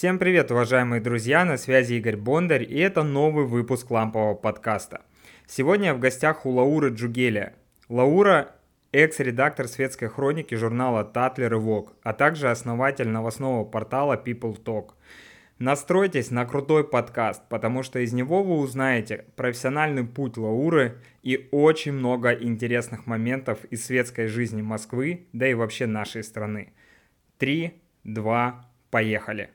Всем привет, уважаемые друзья, на связи Игорь Бондарь, и это новый выпуск лампового подкаста. Сегодня в гостях у Лауры Джугеля. Лаура – экс-редактор светской хроники журнала «Татлер» и «Вог», а также основатель новостного портала People Talk. Настройтесь на крутой подкаст, потому что из него вы узнаете профессиональный путь Лауры и очень много интересных моментов из светской жизни Москвы, да и вообще нашей страны. Три, два, поехали!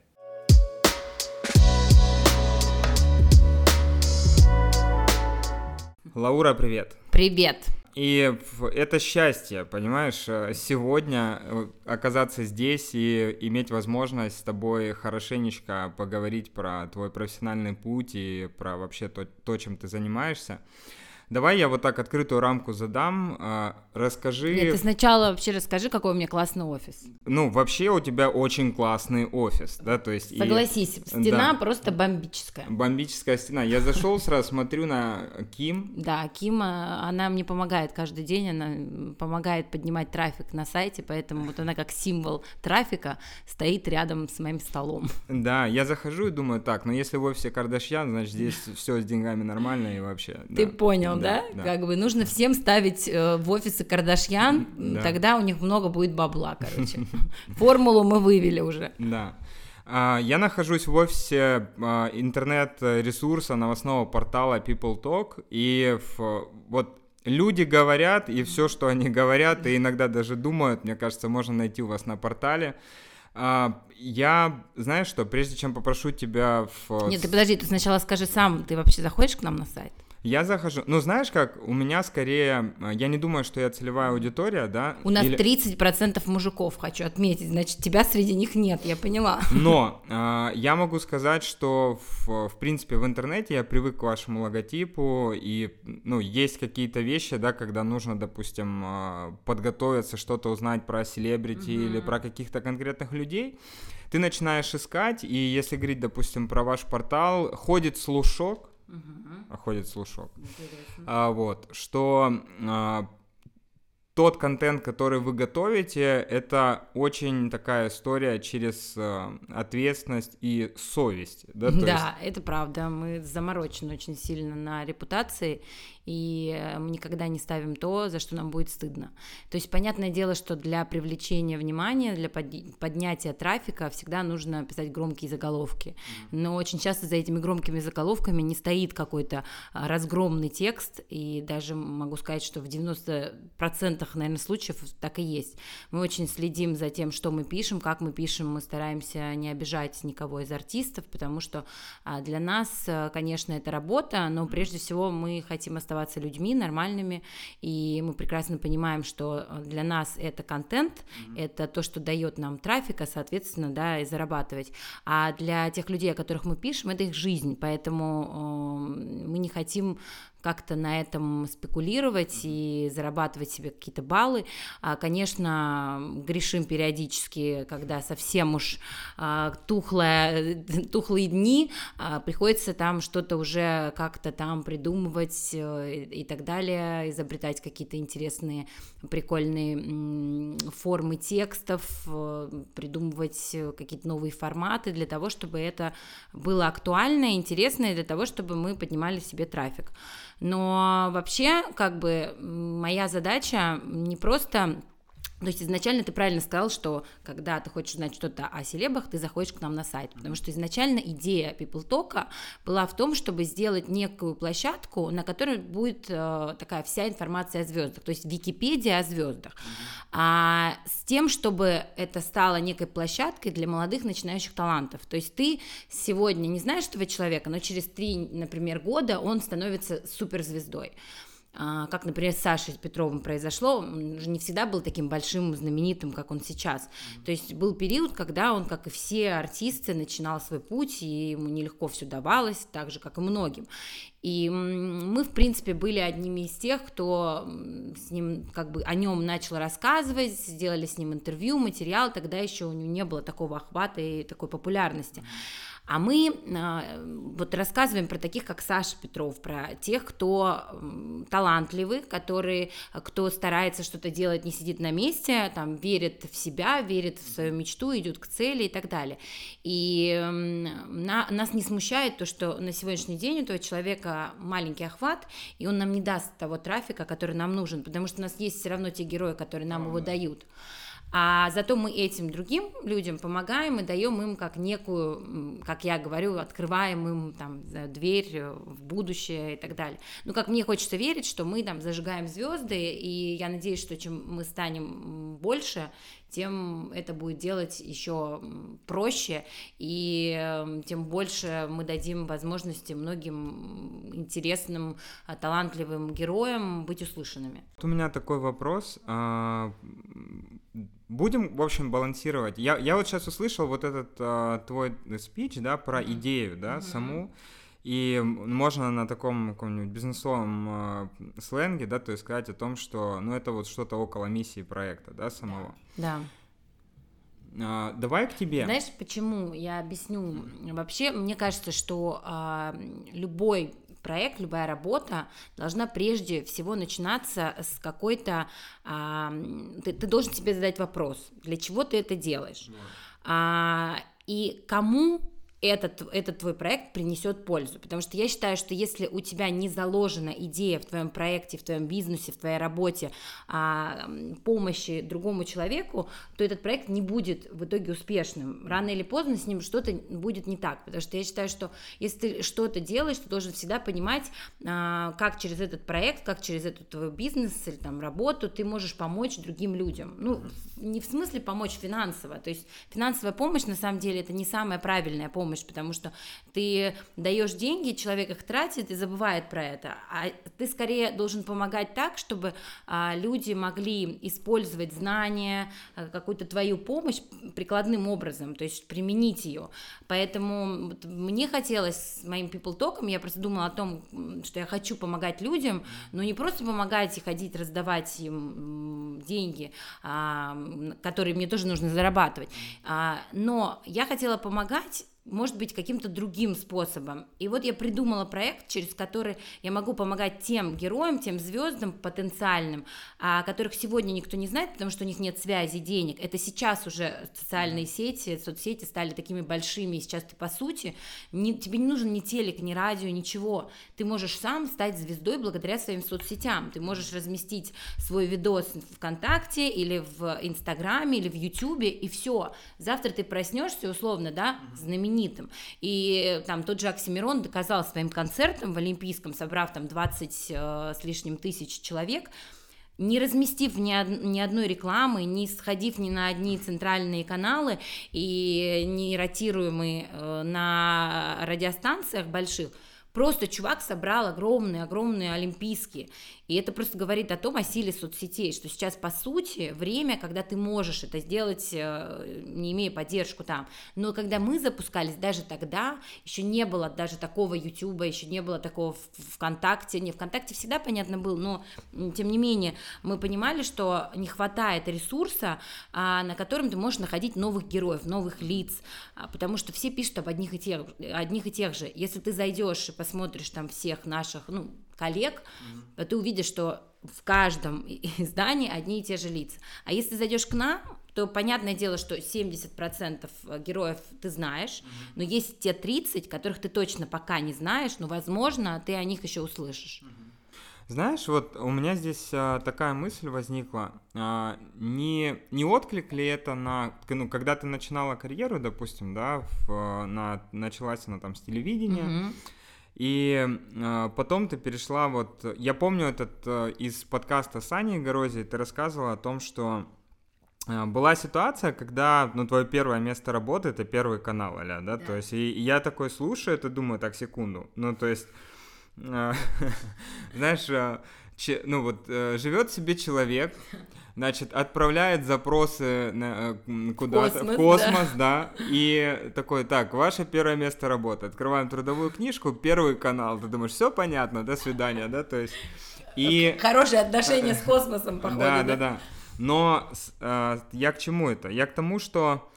Лаура, привет. Привет. И это счастье, понимаешь, э, сегодня э, оказаться здесь и иметь возможность с тобой хорошенечко поговорить про твой профессиональный путь и про вообще то, то чем ты занимаешься. Давай я вот так открытую рамку задам. А, расскажи... Нет, ты сначала вообще расскажи, какой у меня классный офис. Ну, вообще у тебя очень классный офис, да, то есть... Согласись, и... стена да. просто бомбическая. Бомбическая стена. Я зашел сразу, смотрю на Ким. Да, Ким, а, она мне помогает каждый день, она помогает поднимать трафик на сайте, поэтому вот она как символ трафика стоит рядом с моим столом. Да, я захожу и думаю, так, ну если в офисе Кардашьян, значит здесь все с деньгами нормально и вообще. Ты понял, да, да? Как бы нужно всем ставить э, в офисы Кардашьян, да. тогда у них много будет бабла, короче. Формулу мы вывели уже. Да. А, я нахожусь в офисе а, интернет-ресурса новостного портала People Talk, и в, вот люди говорят, и все, что они говорят, и иногда даже думают, мне кажется, можно найти у вас на портале. А, я, знаешь что, прежде чем попрошу тебя в... Нет, ты подожди, ты сначала скажи сам, ты вообще заходишь к нам на сайт? Я захожу. Ну, знаешь как, у меня скорее... Э, я не думаю, что я целевая аудитория, да? У нас Или... 30% мужиков, хочу отметить. Значит, тебя среди них нет, я поняла. Но э, я могу сказать, что, в, в принципе, в интернете я привык к вашему логотипу, и, ну, есть какие-то вещи, да, когда нужно, допустим, э, подготовиться, что-то узнать про селебрити mm-hmm. или про каких-то конкретных людей, ты начинаешь искать, и если говорить, допустим, про ваш портал, ходит слушок, угу. ходит слушок. А, вот, что а, тот контент, который вы готовите, это очень такая история через э, ответственность и совесть. Да, да есть... это правда. Мы заморочены очень сильно на репутации, и э, мы никогда не ставим то, за что нам будет стыдно. То есть, понятное дело, что для привлечения внимания, для поднятия трафика всегда нужно писать громкие заголовки. Но очень часто за этими громкими заголовками не стоит какой-то а, разгромный текст, и даже могу сказать, что в 90% наверное, случаев так и есть. Мы очень следим за тем, что мы пишем, как мы пишем, мы стараемся не обижать никого из артистов, потому что а, для нас, э, конечно, это работа, но прежде всего мы хотим оставаться оставаться людьми нормальными, и мы прекрасно понимаем, что э, для нас это контент, mm-hmm. это то, что дает нам трафика, соответственно, да, и зарабатывать. А для тех людей, о которых мы пишем, это их жизнь, поэтому э, мы не хотим как-то на этом спекулировать и зарабатывать себе какие-то баллы. А, конечно, грешим периодически, когда совсем уж а, тухлое, тухлые дни, а, приходится там что-то уже как-то там придумывать э, и так далее, изобретать какие-то интересные, прикольные формы текстов, э, придумывать какие-то новые форматы для того, чтобы это было актуально, интересно, и для того, чтобы мы поднимали себе трафик. Но вообще, как бы, моя задача не просто то есть изначально ты правильно сказал, что когда ты хочешь знать что-то о селебах, ты заходишь к нам на сайт, потому что изначально идея People Talk была в том, чтобы сделать некую площадку, на которой будет э, такая вся информация о звездах, то есть Википедия о звездах, а с тем, чтобы это стало некой площадкой для молодых начинающих талантов. То есть ты сегодня не знаешь этого человека, но через три, например, года он становится суперзвездой. А, как, например, с Сашей Петровым произошло, он уже не всегда был таким большим, знаменитым, как он сейчас. То есть был период, когда он, как и все артисты, начинал свой путь, и ему нелегко все давалось, так же, как и многим. И мы, в принципе, были одними из тех, кто с ним, как бы, о нем начал рассказывать, сделали с ним интервью, материал, тогда еще у него не было такого охвата и такой популярности. А мы э, вот рассказываем про таких, как Саша Петров, про тех, кто талантливый, который, кто старается что-то делать, не сидит на месте, там, верит в себя, верит в свою мечту, идет к цели и так далее. И на, нас не смущает то, что на сегодняшний день у этого человека маленький охват, и он нам не даст того трафика, который нам нужен, потому что у нас есть все равно те герои, которые нам его дают. А зато мы этим другим людям помогаем и даем им как некую, как я говорю, открываем им там дверь в будущее и так далее. Ну, как мне хочется верить, что мы там зажигаем звезды, и я надеюсь, что чем мы станем больше, тем это будет делать еще проще, и эм, тем больше мы дадим возможности многим интересным, а, талантливым героям быть услышанными. У меня такой вопрос. Будем, в общем, балансировать. Я, я вот сейчас услышал вот этот а, твой спич, да, про mm-hmm. идею, да, mm-hmm. саму. И можно на таком каком-нибудь бизнесовом э, сленге, да, то есть сказать о том, что, ну, это вот что-то около миссии проекта, да, самого. Да. А, давай к тебе. Знаешь, почему? Я объясню. Вообще, мне кажется, что а, любой проект, любая работа должна прежде всего начинаться с какой-то... А, ты, ты должен себе задать вопрос, для чего ты это делаешь? А, и кому этот, этот твой проект принесет пользу. Потому что я считаю, что если у тебя не заложена идея в твоем проекте, в твоем бизнесе, в твоей работе а, помощи другому человеку, то этот проект не будет в итоге успешным. Рано или поздно с ним что-то будет не так. Потому что я считаю, что если ты что-то делаешь, ты должен всегда понимать, а, как через этот проект, как через этот твой бизнес или там работу ты можешь помочь другим людям. Ну, не в смысле помочь финансово. То есть финансовая помощь на самом деле это не самая правильная помощь помощь, потому что ты даешь деньги, человек их тратит и забывает про это, а ты скорее должен помогать так, чтобы а, люди могли использовать знания, а, какую-то твою помощь прикладным образом, то есть применить ее. Поэтому мне хотелось с моим people talk, я просто думала о том, что я хочу помогать людям, но не просто помогать и ходить раздавать им деньги, а, которые мне тоже нужно зарабатывать, но я хотела помогать может быть, каким-то другим способом. И вот я придумала проект, через который я могу помогать тем героям, тем звездам потенциальным, о которых сегодня никто не знает, потому что у них нет связи, денег. Это сейчас уже социальные сети, соцсети стали такими большими, и сейчас ты, по сути, не, тебе не нужен ни телек, ни радио, ничего. Ты можешь сам стать звездой благодаря своим соцсетям. Ты можешь разместить свой видос в ВКонтакте или в Инстаграме или в Ютубе, и все. Завтра ты проснешься, условно, да, знаменитый знаменитым. И там тот же Оксимирон доказал своим концертом в Олимпийском, собрав там 20 э, с лишним тысяч человек, не разместив ни, од- ни одной рекламы, не сходив ни на одни центральные каналы и не ротируемые э, на радиостанциях больших, Просто чувак собрал огромные-огромные олимпийские. И это просто говорит о том, о силе соцсетей, что сейчас, по сути, время, когда ты можешь это сделать, э, не имея поддержку там. Но когда мы запускались, даже тогда еще не было даже такого Ютуба, еще не было такого ВКонтакте. Не, ВКонтакте всегда, понятно, был, но, тем не менее, мы понимали, что не хватает ресурса, а, на котором ты можешь находить новых героев, новых лиц, а, потому что все пишут об одних и тех, одних и тех же. Если ты зайдешь и посмотришь там всех наших, ну, коллег, mm-hmm. ты увидишь, что в каждом издании одни и те же лица. А если зайдешь к нам, то понятное дело, что 70% героев ты знаешь, mm-hmm. но есть те 30, которых ты точно пока не знаешь, но, возможно, ты о них еще услышишь. Mm-hmm. Знаешь, вот у меня здесь а, такая мысль возникла. А, не, не отклик ли это на... Ну, когда ты начинала карьеру, допустим, да, в, на, началась она там с телевидения, mm-hmm. И э, потом ты перешла вот... Я помню этот э, из подкаста Сани Горози, ты рассказывала о том, что э, была ситуация, когда, ну, твое первое место работы — это первый канал, аля, да? да. То есть, и, и я такой слушаю это, думаю, так, секунду. Ну, то есть, э, знаешь, э, че, ну, вот э, живет себе человек, значит, отправляет запросы на, э, куда-то, в космос, да. да, и такой, так, ваше первое место работы, открываем трудовую книжку, первый канал, ты думаешь, все понятно, до свидания, да, то есть, и... Хорошие отношения с космосом, походу, да? Да, да, да. Но э, я к чему это? Я к тому, что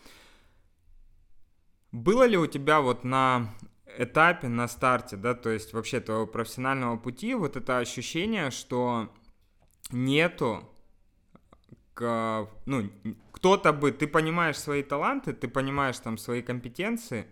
Было ли у тебя вот на этапе, на старте, да, то есть вообще твоего профессионального пути, вот это ощущение, что нету, ну, кто-то бы, ты понимаешь свои таланты, ты понимаешь там свои компетенции,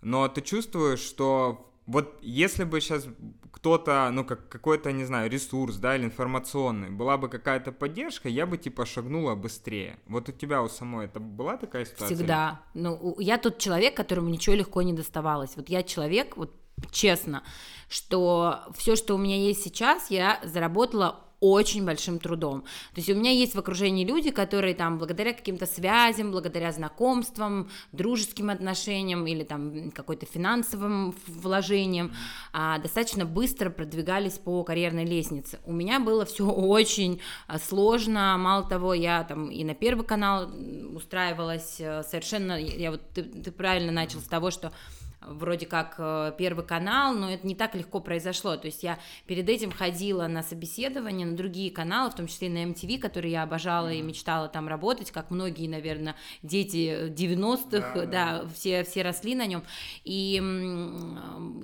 но ты чувствуешь, что вот если бы сейчас кто-то, ну, как какой-то, не знаю, ресурс, да, или информационный, была бы какая-то поддержка, я бы, типа, шагнула быстрее. Вот у тебя у самой это была такая ситуация? Всегда. Ну, я тот человек, которому ничего легко не доставалось. Вот я человек, вот честно, что все, что у меня есть сейчас, я заработала очень большим трудом. То есть у меня есть в окружении люди, которые там благодаря каким-то связям, благодаря знакомствам, дружеским отношениям или там какой-то финансовым вложениям а, достаточно быстро продвигались по карьерной лестнице. У меня было все очень а, сложно, мало того, я там и на первый канал устраивалась э, совершенно, я вот ты, ты правильно начал с того, что вроде как э, Первый канал, но это не так легко произошло. То есть я перед этим ходила на собеседование на другие каналы, в том числе на MTV, который я обожала и мечтала там работать, как многие, наверное, дети 90-х, да, да, да. Все, все росли на нем. И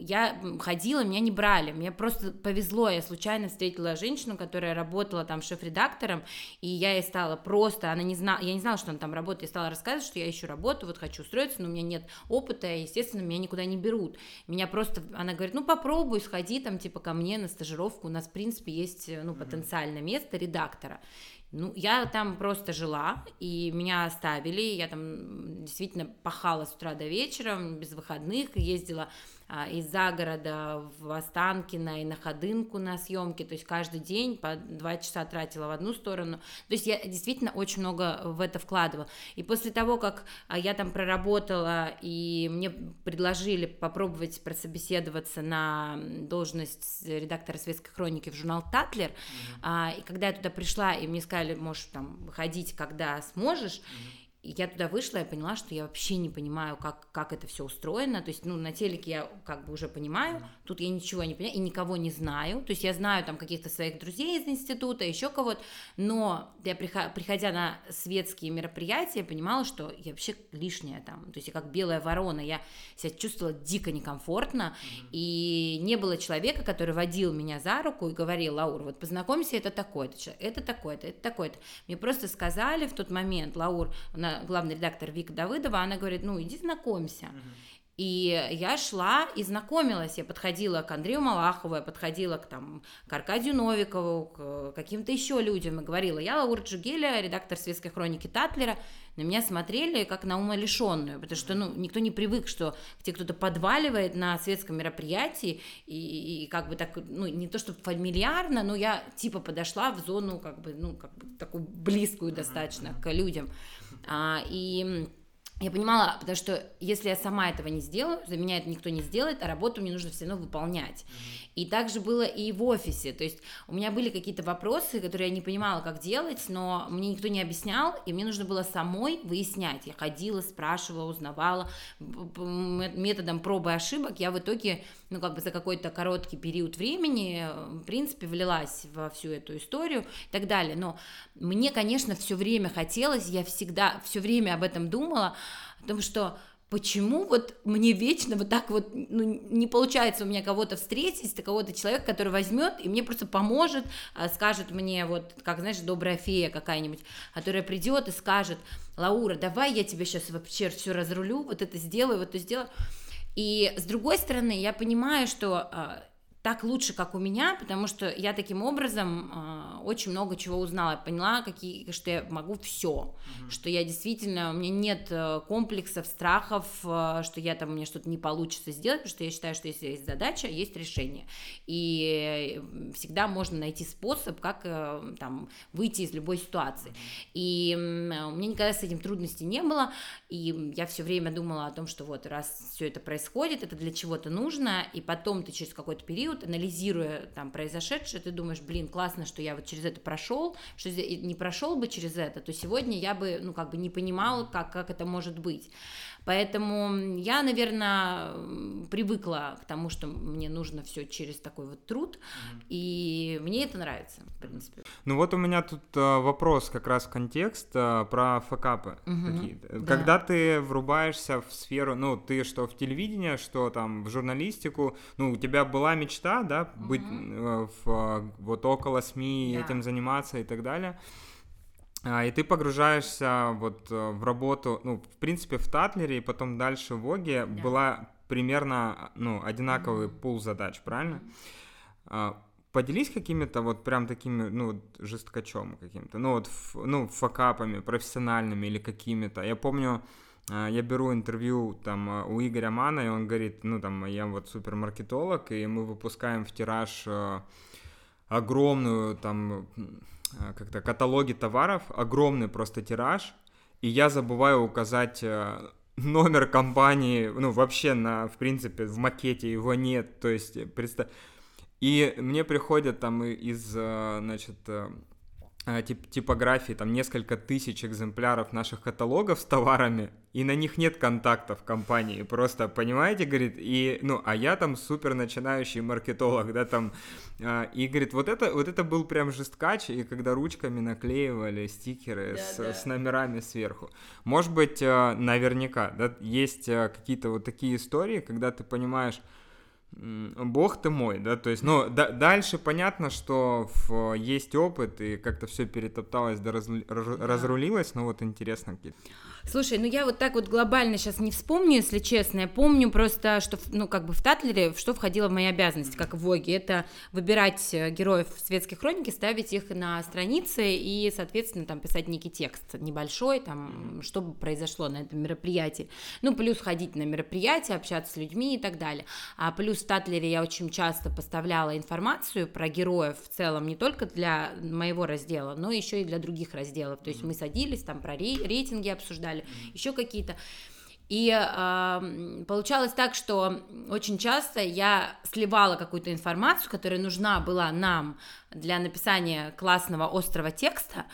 я ходила, меня не брали, мне просто повезло, я случайно встретила женщину, которая работала там шеф-редактором, и я ей стала просто, она не знала, я не знала, что она там работает, я стала рассказывать, что я ищу работу, вот хочу устроиться, но у меня нет опыта, и, естественно, меня не никуда не берут. Меня просто, она говорит, ну попробуй, сходи там типа ко мне на стажировку, у нас в принципе есть ну потенциальное место редактора. Ну, я там просто жила, и меня оставили, я там действительно пахала с утра до вечера, без выходных, ездила из загорода в Останкино и на Ходынку на съемки, то есть каждый день по два часа тратила в одну сторону, то есть я действительно очень много в это вкладывала. И после того, как а, я там проработала, и мне предложили попробовать прособеседоваться на должность редактора светской хроники в журнал «Татлер», mm-hmm. и когда я туда пришла, и мне сказали, можешь там выходить, когда сможешь, mm-hmm я туда вышла, я поняла, что я вообще не понимаю, как, как это все устроено. То есть, ну, на телеке я как бы уже понимаю, тут я ничего не понимаю и никого не знаю. То есть я знаю там каких-то своих друзей из института, еще кого-то, но я, приходя на светские мероприятия, понимала, что я вообще лишняя там. То есть я как белая ворона, я себя чувствовала дико некомфортно, mm-hmm. и не было человека, который водил меня за руку и говорил, Лаур, вот познакомься, это такой-то, это такой-то, это такой-то. Мне просто сказали в тот момент, Лаур, на главный редактор Вика Давыдова, она говорит, ну, иди знакомься. И я шла и знакомилась, я подходила к Андрею Малахову, я подходила к, там, к Аркадию Новикову, к каким-то еще людям, и говорила, я Лаура Джигеля, редактор светской хроники Татлера, на меня смотрели как на умалишенную, потому что ну, никто не привык, что тебе кто-то подваливает на светском мероприятии, и, и как бы так, ну, не то чтобы фамильярно, но я типа подошла в зону как бы, ну, как бы такую близкую достаточно к людям. А, и я понимала, потому что если я сама этого не сделаю, за меня это никто не сделает, а работу мне нужно все равно выполнять. Mm-hmm. И также было и в офисе. То есть у меня были какие-то вопросы, которые я не понимала, как делать, но мне никто не объяснял, и мне нужно было самой выяснять. Я ходила, спрашивала, узнавала. Методом пробы и ошибок я в итоге, ну, как бы за какой-то короткий период времени, в принципе, влилась во всю эту историю и так далее. Но мне, конечно, все время хотелось, я всегда, все время об этом думала, о том, что почему вот мне вечно вот так вот ну, не получается у меня кого-то встретить, кого-то человек, который возьмет и мне просто поможет, а, скажет мне вот, как знаешь, добрая фея какая-нибудь, которая придет и скажет, Лаура, давай я тебе сейчас вообще все разрулю, вот это сделаю, вот это сделаю. И с другой стороны, я понимаю, что а, так лучше, как у меня, потому что я таким образом э, очень много чего узнала, поняла, какие, что я могу все, mm-hmm. что я действительно, у меня нет э, комплексов, страхов, э, что я там, у меня что-то не получится сделать, потому что я считаю, что если есть задача, есть решение, и всегда можно найти способ, как э, там выйти из любой ситуации, и э, у меня никогда с этим трудностей не было, и я все время думала о том, что вот раз все это происходит, это для чего-то нужно, и потом ты через какой-то период период, анализируя там произошедшее, ты думаешь, блин, классно, что я вот через это прошел, что не прошел бы через это, то сегодня я бы, ну, как бы не понимала, как, как это может быть. Поэтому я, наверное, привыкла к тому, что мне нужно все через такой вот труд, mm-hmm. и мне это нравится, в принципе. Ну вот у меня тут а, вопрос как раз в контекст а, про факапы mm-hmm. какие-то. Да. Когда ты врубаешься в сферу, ну ты что в телевидение, что там в журналистику, ну у тебя была мечта, да, быть mm-hmm. в, вот около СМИ, yeah. этим заниматься и так далее. А, и ты погружаешься вот э, в работу, ну, в принципе, в Татлере, и потом дальше в Оге yeah. была примерно, ну, одинаковый mm-hmm. пул задач, правильно? Mm-hmm. Поделись какими-то вот прям такими, ну, жесткачом каким-то, ну, вот, ну, факапами профессиональными или какими-то. Я помню, а, я беру интервью там а, у Игоря Мана, и он говорит, ну, там, я вот супермаркетолог, и мы выпускаем в тираж огромную там Э, как-то каталоги товаров, огромный просто тираж, и я забываю указать э, номер компании, ну, вообще на, в принципе, в макете его нет, то есть, э, представь... И мне приходят там из, значит, Э, тип, типографии, там несколько тысяч экземпляров наших каталогов с товарами, и на них нет контактов компании, просто, понимаете, говорит, и, ну, а я там супер начинающий маркетолог, да, там, а, и, говорит, вот это, вот это был прям жесткач, и когда ручками наклеивали стикеры да, с, да. с номерами сверху. Может быть, э, наверняка, да, есть какие-то вот такие истории, когда ты понимаешь, Бог ты мой, да, то есть, ну, да, дальше понятно, что в, есть опыт, и как-то все перетопталось, да, раз, да. разрулилось, но вот интересно какие-то. Слушай, ну я вот так вот глобально сейчас не вспомню, если честно. Я помню просто, что, ну, как бы в Татлере, что входило в мои обязанности, как в Воге, это выбирать э, героев светской хроники, ставить их на страницы и, соответственно, там писать некий текст небольшой, там, что произошло на этом мероприятии. Ну, плюс ходить на мероприятия, общаться с людьми и так далее. А плюс в Татлере я очень часто поставляла информацию про героев в целом, не только для моего раздела, но еще и для других разделов. То есть мы садились, там про рейтинги обсуждали, далее, еще какие-то. И э, получалось так, что очень часто я сливала какую-то информацию, которая нужна была нам для написания классного острого текста,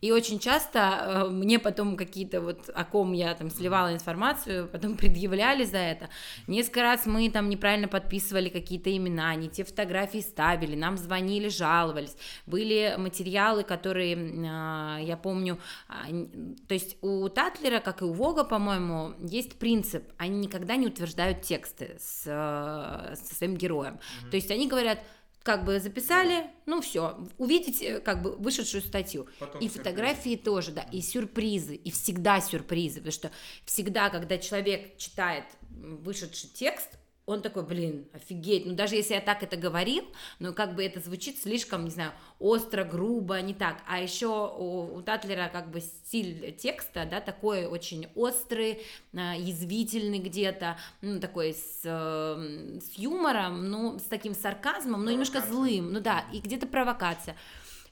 и очень часто э, мне потом какие-то вот, о ком я там сливала информацию, потом предъявляли за это. Несколько раз мы там неправильно подписывали какие-то имена, не те фотографии ставили, нам звонили, жаловались. Были материалы, которые, э, я помню, э, то есть у Татлера, как и у Вога, по-моему, есть принцип, они никогда не утверждают тексты с, э, со своим героем. Mm-hmm. То есть они говорят, как бы записали, ну все, увидеть э, как бы вышедшую статью. Потом и фотографии тоже, да, и сюрпризы, и всегда сюрпризы, потому что всегда, когда человек читает вышедший текст, он такой, блин, офигеть, ну даже если я так это говорил, но как бы это звучит слишком, не знаю, остро, грубо, не так, а еще у, у Татлера как бы стиль текста, да, такой очень острый, а, язвительный где-то, ну такой с, э, с юмором, ну с таким сарказмом, но немножко злым, ну да, и где-то провокация.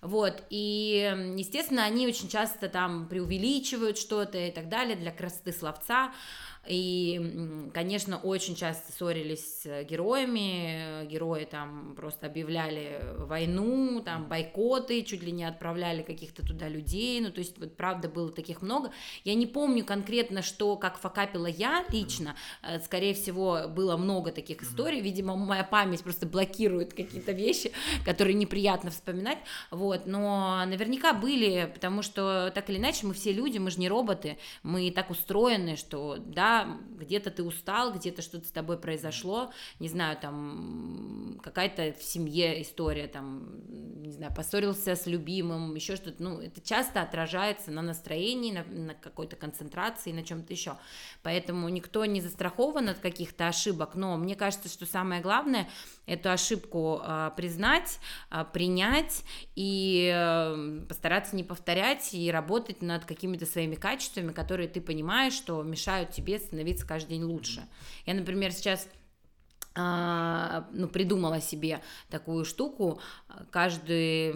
Вот, и, естественно, они очень часто там преувеличивают что-то и так далее для красоты словца, и, конечно, очень часто ссорились с героями, герои там просто объявляли войну, там бойкоты, чуть ли не отправляли каких-то туда людей, ну, то есть, вот, правда, было таких много. Я не помню конкретно, что, как факапила я лично, э, скорее всего, было много таких историй, видимо, моя память просто блокирует какие-то вещи, которые неприятно вспоминать, вот, но наверняка были, потому что, так или иначе, мы все люди, мы же не роботы, мы так устроены, что, да, где-то ты устал, где-то что-то с тобой произошло, не знаю, там какая-то в семье история, там, не знаю, поссорился с любимым, еще что-то, ну, это часто отражается на настроении, на, на какой-то концентрации, на чем-то еще. Поэтому никто не застрахован от каких-то ошибок, но мне кажется, что самое главное эту ошибку э, признать, э, принять и э, постараться не повторять и работать над какими-то своими качествами, которые ты понимаешь, что мешают тебе становиться каждый день лучше. Я, например, сейчас а, ну, придумала себе такую штуку, каждый,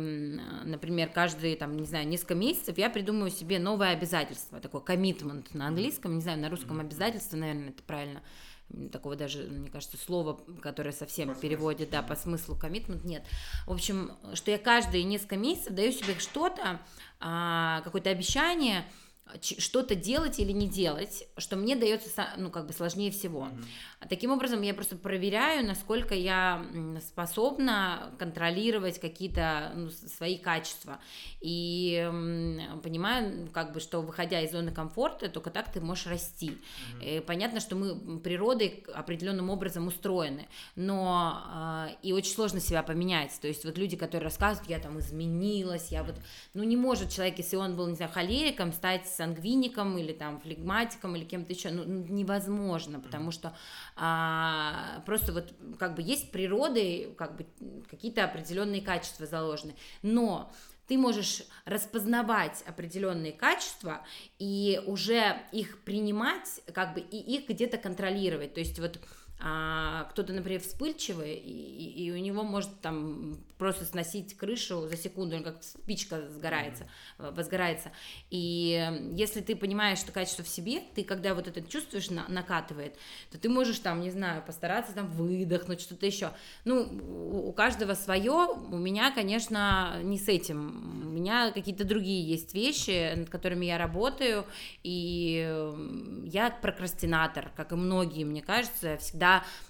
например, каждые, там, не знаю, несколько месяцев я придумываю себе новое обязательство, такое commitment на английском, не знаю, на русском обязательство, наверное, это правильно, такого даже, мне кажется, слова, которое совсем по переводит, да, по смыслу commitment, нет. В общем, что я каждые несколько месяцев даю себе что-то, а, какое-то обещание, что-то делать или не делать, что мне дается, ну, как бы сложнее всего. Mm-hmm. Таким образом, я просто проверяю, насколько я способна контролировать какие-то ну, свои качества. И понимаю, как бы, что выходя из зоны комфорта, только так ты можешь расти. Mm-hmm. И понятно, что мы природой определенным образом устроены, но э, и очень сложно себя поменять. То есть вот люди, которые рассказывают, я там изменилась, я вот, ну, не может человек, если он был, не знаю, холериком, стать сангвиником или там флегматиком или кем-то еще, ну, невозможно, потому что а, просто вот как бы есть природы, как бы какие-то определенные качества заложены, но ты можешь распознавать определенные качества и уже их принимать, как бы и их где-то контролировать. То есть вот а кто-то, например, вспыльчивый, и, и у него может там просто сносить крышу за секунду, он как спичка сгорается, mm-hmm. возгорается. И если ты понимаешь, что качество в себе, ты когда вот это чувствуешь, на, накатывает, то ты можешь там, не знаю, постараться там выдохнуть, что-то еще. Ну, у каждого свое, у меня, конечно, не с этим. У меня какие-то другие есть вещи, над которыми я работаю, и я прокрастинатор, как и многие, мне кажется, всегда Э,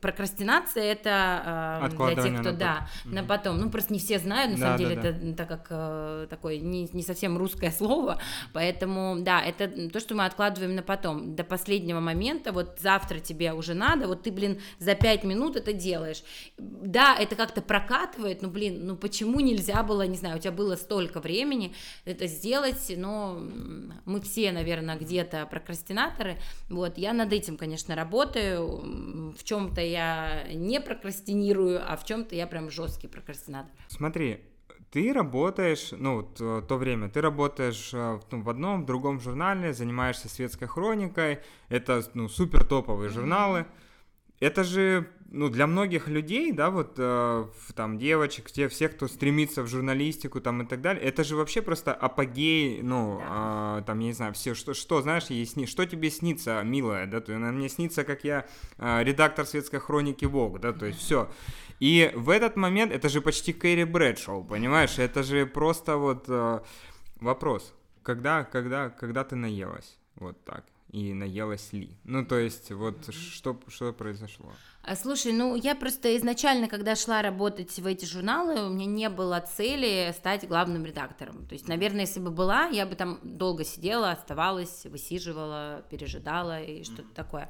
прокрастинация это э, для тех, кто, на да, потом. на потом. Ну, просто не все знают, на да, самом деле, да. это так как э, такое не, не совсем русское слово, поэтому, да, это то, что мы откладываем на потом, до последнего момента, вот завтра тебе уже надо, вот ты, блин, за пять минут это делаешь. Да, это как-то прокатывает, но, блин, ну почему нельзя было, не знаю, у тебя было столько времени это сделать, но мы все, наверное, где-то прокрастинаторы, вот, я над этим, конечно, работаю, в чем-то я не прокрастинирую, а в чем-то я прям жесткий прокрастинатор. Смотри, ты работаешь, ну, то, то время, ты работаешь ну, в одном, в другом журнале, занимаешься светской хроникой, это, ну, супер топовые журналы. Это же ну, для многих людей, да, вот э, там девочек, те, всех, кто стремится в журналистику там и так далее, это же вообще просто апогей, ну, да. э, там, я не знаю, все, что, что знаешь, ей сни, что тебе снится, милая, да, то мне снится, как я э, редактор светской хроники Вог, да, то есть все. И в этот момент, это же почти Кэрри Брэдшоу, понимаешь, это же просто вот э, вопрос, когда, когда, когда ты наелась, вот так и наелась ли? Ну, то есть, вот что, что произошло? А, слушай, ну я просто изначально, когда шла работать в эти журналы, у меня не было цели стать главным редактором. То есть, наверное, если бы была, я бы там долго сидела, оставалась, высиживала, пережидала и что-то такое.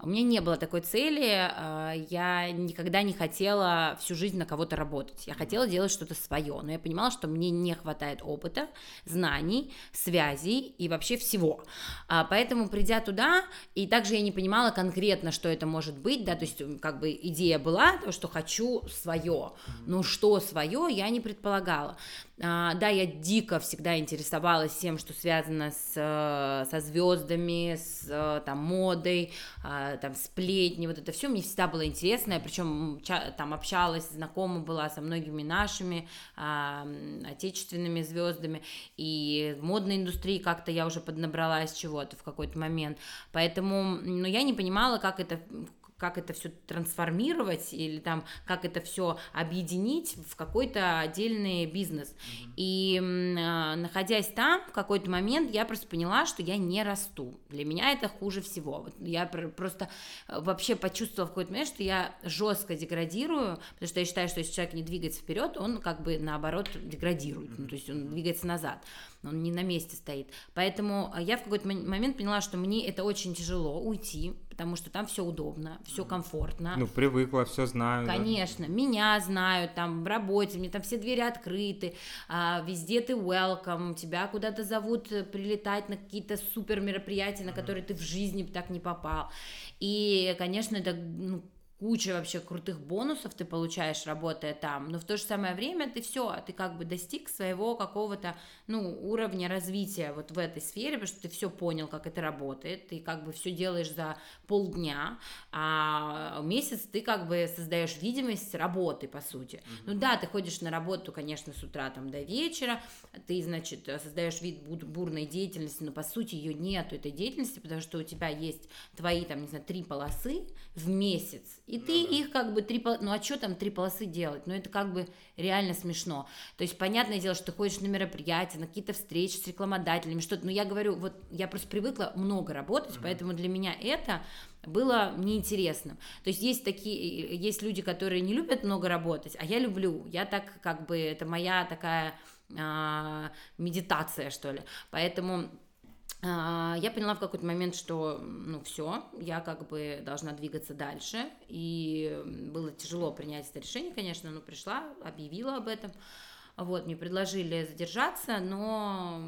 У меня не было такой цели, а, я никогда не хотела всю жизнь на кого-то работать, я хотела делать что-то свое, но я понимала, что мне не хватает опыта, знаний, связей и вообще всего. А, поэтому, придя туда, и также я не понимала конкретно, что это может быть, да, то есть как бы идея была, что хочу свое, но что свое, я не предполагала. А, да, я дико всегда интересовалась тем, что связано с, э, со звездами, с э, там, модой, а, там, сплетни, вот это все мне всегда было интересно, причем там общалась, знакома была со многими нашими а, отечественными звездами, и в модной индустрии как-то я уже поднабралась чего-то в какой-то момент, поэтому, ну, я не понимала, как это, как это все трансформировать или там как это все объединить в какой-то отдельный бизнес. Mm-hmm. И э, находясь там, в какой-то момент я просто поняла, что я не расту. Для меня это хуже всего. Вот я просто э, вообще почувствовала в какой-то момент, что я жестко деградирую, потому что я считаю, что если человек не двигается вперед, он как бы наоборот деградирует, ну, то есть он двигается назад он не на месте стоит. Поэтому э, я в какой-то момент поняла, что мне это очень тяжело уйти, потому что там все удобно, все комфортно. Ну, привыкла, все знаю. Конечно, да? меня знают, там в работе, мне там все двери открыты, а, везде ты welcome, тебя куда-то зовут э, прилетать на какие-то супер мероприятия, на которые ты в жизни так не попал. И, конечно, это ну, куча вообще крутых бонусов ты получаешь, работая там, но в то же самое время ты все, ты как бы достиг своего какого-то, ну, уровня развития вот в этой сфере, потому что ты все понял, как это работает, ты как бы все делаешь за полдня, а месяц ты как бы создаешь видимость работы, по сути. Mm-hmm. Ну да, ты ходишь на работу, конечно, с утра там до вечера, ты, значит, создаешь вид бурной деятельности, но по сути ее нету, этой деятельности, потому что у тебя есть твои, там, не знаю, три полосы в месяц, И ну, ты да. их как бы три полосы, ну а что там три полосы делать? Ну это как бы реально смешно. То есть понятное дело, что ты ходишь на мероприятия, на какие-то встречи с рекламодателями, что-то, но я говорю, вот я просто привыкла много работать, mm-hmm. поэтому для меня это было неинтересным. То есть есть такие, есть люди, которые не любят много работать, а я люблю. Я так как бы, это моя такая а, медитация, что ли. Поэтому я поняла в какой-то момент, что, ну, все, я как бы должна двигаться дальше, и было тяжело принять это решение, конечно, но пришла, объявила об этом, вот, мне предложили задержаться, но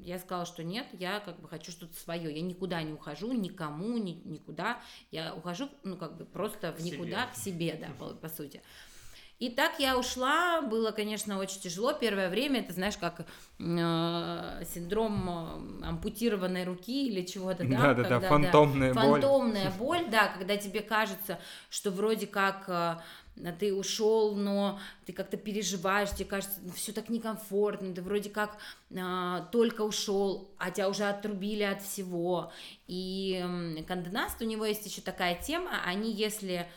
я сказала, что нет, я как бы хочу что-то свое, я никуда не ухожу, никому, ни, никуда, я ухожу, ну, как бы просто в никуда, себе. к себе, да, по, по сути. И так я ушла, было, конечно, очень тяжело первое время, это знаешь, как э, синдром э, ампутированной руки или чего-то, да? Да-да-да, фантомная да, боль. Фантомная боль, да, когда тебе кажется, что вроде как э, ты ушел, но ты как-то переживаешь, тебе кажется, ну, все так некомфортно, ты вроде как а, только ушел, а тебя уже отрубили от всего. И э, Канденаст, у него есть еще такая тема, они если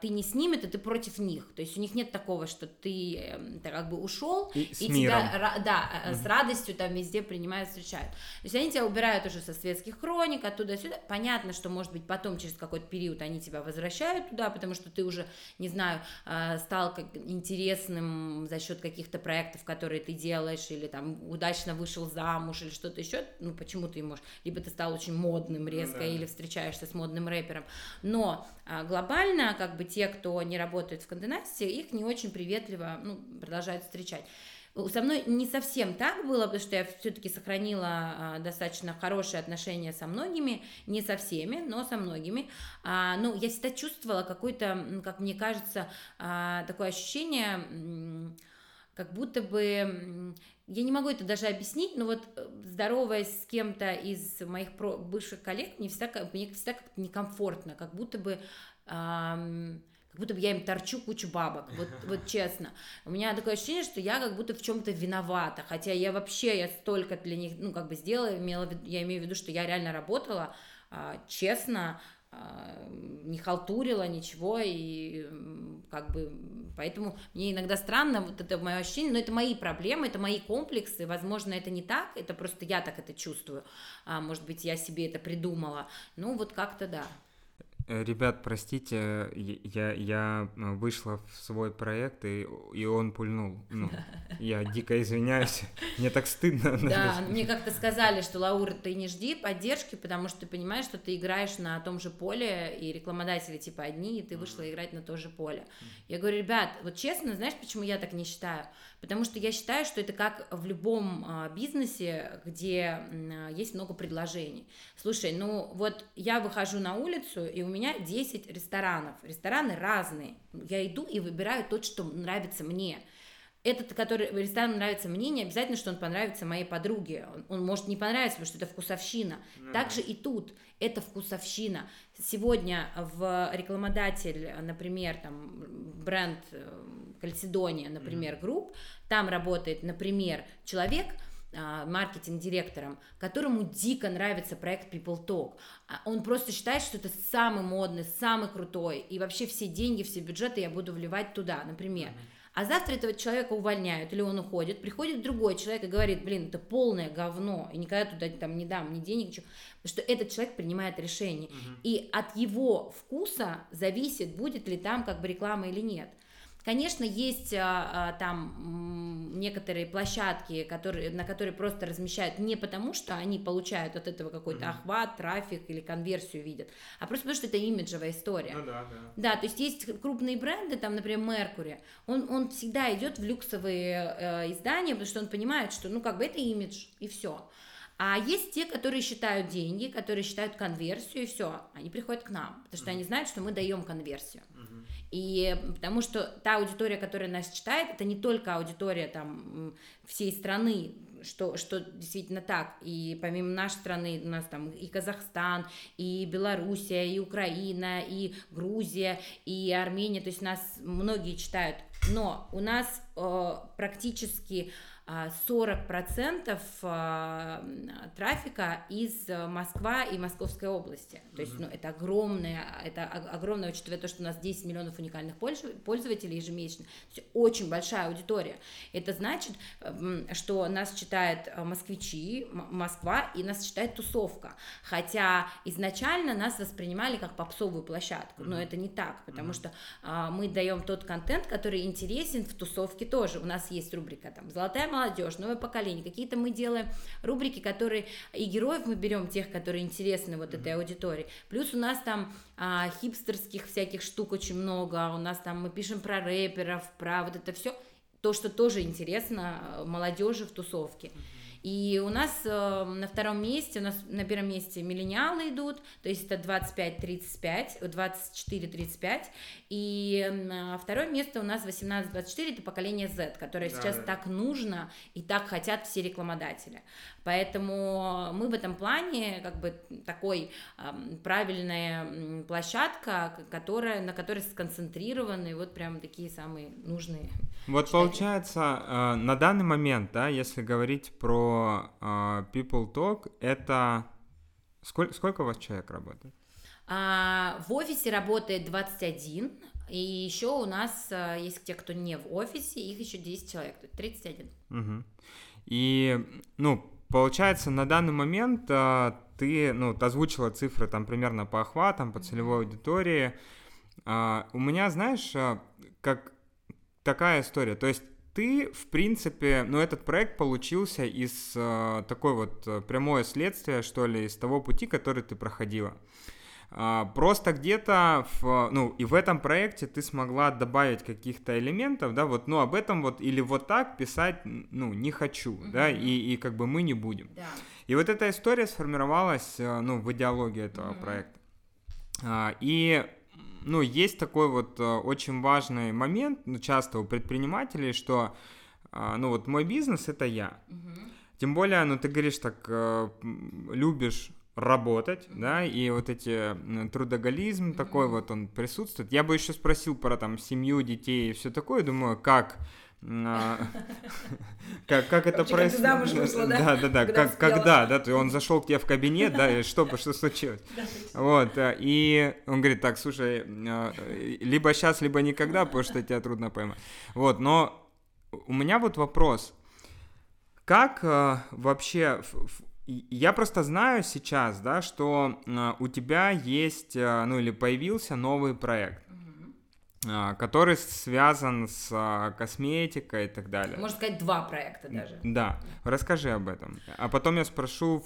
ты не с ними, то ты против них. То есть у них нет такого, что ты, эм, ты как бы ушел и, и тебя да, mm-hmm. с радостью там везде принимают, встречают. То есть они тебя убирают уже со светских хроник, оттуда-сюда. Понятно, что, может быть, потом через какой-то период они тебя возвращают туда, потому что ты уже, не знаю, а, стал как интересным за счет каких-то проектов, которые ты делаешь, или там удачно вышел замуж, или что-то еще. Ну, почему ты можешь? Либо ты стал очень модным резко, mm-hmm. или встречаешься с модным рэпером. Но а, как бы те, кто не работает в Конденасте, их не очень приветливо ну, продолжают встречать. Со мной не совсем так было, потому что я все-таки сохранила а, достаточно хорошие отношения со многими, не со всеми, но со многими. А, ну, я всегда чувствовала какое-то, как мне кажется, а, такое ощущение, как будто бы я не могу это даже объяснить, но вот э, здороваясь с кем-то из моих бывших коллег, мне всегда, мне всегда как-то некомфортно, как будто бы эм, как будто бы я им торчу кучу бабок, вот, вот честно. У меня такое ощущение, что я как будто в чем-то виновата, хотя я вообще, я столько для них, ну, как бы сделала, имела, я имею в виду, что я реально работала э, честно, не халтурила ничего, и как бы поэтому мне иногда странно вот это мое ощущение, но это мои проблемы, это мои комплексы, возможно, это не так, это просто я так это чувствую, а может быть, я себе это придумала, ну вот как-то да. Э, ребят, простите, я, я э, вышла в свой проект, и, и он пульнул. Ну, я дико извиняюсь, мне так стыдно. Да, мне как-то сказали, что, Лаура, ты не жди поддержки, потому что ты понимаешь, что ты играешь на том же поле, и рекламодатели типа одни, и ты вышла играть на то же поле. Я говорю, ребят, вот честно, знаешь, почему я так не считаю? Потому что я считаю, что это как в любом а, бизнесе, где а, есть много предложений. Слушай, ну вот я выхожу на улицу, и у меня 10 ресторанов. Рестораны разные. Я иду и выбираю тот, что нравится мне. Этот, который ресторан нравится мне, не обязательно, что он понравится моей подруге. Он, он может не понравиться, потому что это вкусовщина. Mm. Также и тут это вкусовщина. Сегодня в рекламодатель, например, там бренд э, Кальцидония, например, mm. групп, там работает, например, человек, маркетинг-директором, которому дико нравится проект People Talk. А он просто считает, что это самый модный, самый крутой, и вообще все деньги, все бюджеты я буду вливать туда, например. А завтра этого человека увольняют, или он уходит, приходит другой человек и говорит, блин, это полное говно, и никогда туда там не дам ни денег, ничего. Потому что этот человек принимает решение. Угу. И от его вкуса зависит, будет ли там как бы реклама или нет. Конечно, есть а, а, там некоторые площадки, которые, на которые просто размещают не потому, что они получают от этого какой-то mm-hmm. охват, трафик или конверсию видят, а просто потому, что это имиджевая история. Ну, да, да. да, то есть есть крупные бренды, там, например, Mercury, он, он всегда идет в люксовые э, издания, потому что он понимает, что, ну, как бы это имидж, и все. А есть те, которые считают деньги, которые считают конверсию, и все, они приходят к нам, потому что mm-hmm. они знают, что мы даем конверсию. Mm-hmm. И потому что та аудитория, которая нас читает, это не только аудитория там всей страны, что, что действительно так. И помимо нашей страны у нас там и Казахстан, и Белоруссия, и Украина, и Грузия, и Армения. То есть нас многие читают. Но у нас э, практически 40% а, трафика из Москва и Московской области. То есть, ну, это огромное, это огромное, учитывая то, что у нас 10 миллионов уникальных пользователей ежемесячно. То есть, очень большая аудитория. Это значит, что нас читают москвичи, Москва, и нас читает тусовка. Хотя изначально нас воспринимали как попсовую площадку, но это не так, потому что а, мы даем тот контент, который интересен в тусовке тоже. У нас есть рубрика там «Золотая молодежь», «Новое поколение», какие-то мы делаем рубрики, которые и героев мы берем тех, которые интересны вот этой аудитории. Плюс у нас там а, хипстерских всяких штук очень много, у нас там мы пишем про рэперов, про вот это все, то, что тоже интересно э, молодежи в тусовке. Mm-hmm. И у нас э, на втором месте, у нас на первом месте миллениалы идут, то есть это 25-35, 24-35, и на второе место у нас 18-24, это поколение Z, которое да, сейчас да. так нужно и так хотят все рекламодатели. Поэтому мы в этом плане как бы такой э, правильная площадка, которая, на которой сконцентрированы вот прям такие самые нужные. Вот читатели. получается, э, на данный момент, да, если говорить про э, People Talk, это сколько, сколько у вас человек работает? А, в офисе работает 21, и еще у нас э, есть те, кто не в офисе, их еще 10 человек, то есть 31. Угу. И, ну, Получается, на данный момент а, ты, ну, ты озвучила цифры там примерно по охватам, по целевой аудитории. А, у меня, знаешь, а, как такая история. То есть ты, в принципе, ну, этот проект получился из а, такой вот а, прямое следствие, что ли, из того пути, который ты проходила. А, просто где-то, в, ну, и в этом проекте ты смогла добавить каких-то элементов, да, вот, ну, об этом вот, или вот так писать, ну, не хочу, mm-hmm. да, и, и как бы мы не будем. Да. И вот эта история сформировалась, э, ну, в идеологии этого mm-hmm. проекта. А, и ну, есть такой вот э, очень важный момент, ну, часто у предпринимателей, что, а, ну, вот мой бизнес — это я. Угу. Тем более, ну, ты говоришь так, э, любишь работать, да, и вот эти трудоголизм mm-hmm. такой вот он присутствует. Я бы еще спросил про там семью, детей и все такое, думаю, как как, как это происходит? Да, да, да, как, когда, да, то он зашел к тебе в кабинет, да, и что, что случилось? Вот, э, и он говорит, так, слушай, э, либо сейчас, либо никогда, потому что тебя трудно поймать. Вот, но у меня вот вопрос, как э, вообще я просто знаю сейчас, да, что э, у тебя есть, э, ну или появился новый проект, э, который связан с э, косметикой и так далее. Можно сказать, два проекта даже. Да, расскажи об этом. А потом я спрошу,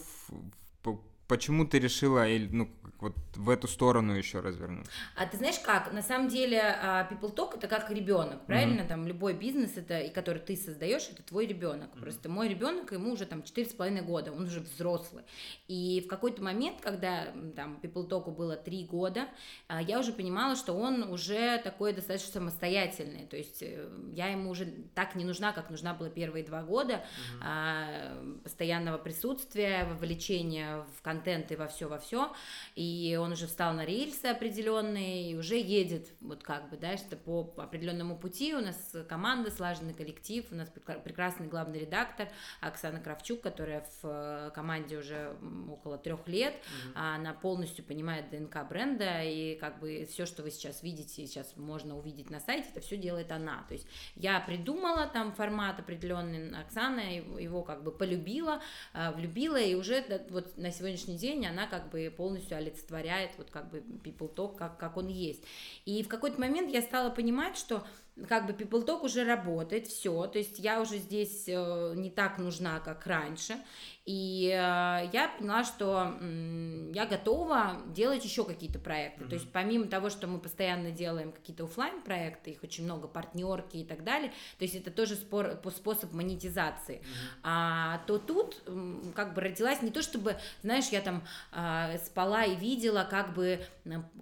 почему ты решила, ну, вот в эту сторону еще развернуть. А ты знаешь как? На самом деле а, People Talk это как ребенок, правильно? Mm-hmm. Там любой бизнес это и который ты создаешь, это твой ребенок. Mm-hmm. Просто мой ребенок ему уже там четыре с половиной года, он уже взрослый. И в какой-то момент, когда там People Talk было три года, а, я уже понимала, что он уже такой достаточно самостоятельный. То есть э, я ему уже так не нужна, как нужна была первые два года mm-hmm. постоянного присутствия, вовлечения в контент и во все во все. И и он уже встал на рельсы определенные, и уже едет, вот как бы, да, что по определенному пути. У нас команда, слаженный коллектив, у нас прекрасный главный редактор Оксана Кравчук, которая в команде уже около трех лет, mm-hmm. она полностью понимает ДНК бренда, и как бы все, что вы сейчас видите, сейчас можно увидеть на сайте, это все делает она, то есть я придумала там формат определенный, Оксана его как бы полюбила, э, влюбила, и уже вот на сегодняшний день она как бы полностью олицетворяет вот как бы people talk, как, как он есть. И в какой-то момент я стала понимать, что как бы People Talk уже работает, все, то есть я уже здесь э, не так нужна, как раньше, и э, я поняла, что я готова делать еще какие-то проекты. Mm-hmm. То есть помимо того, что мы постоянно делаем какие-то офлайн проекты, их очень много, партнерки и так далее, то есть это тоже спор, способ монетизации. Mm-hmm. А, то тут как бы родилась не то, чтобы, знаешь, я там а, спала и видела, как бы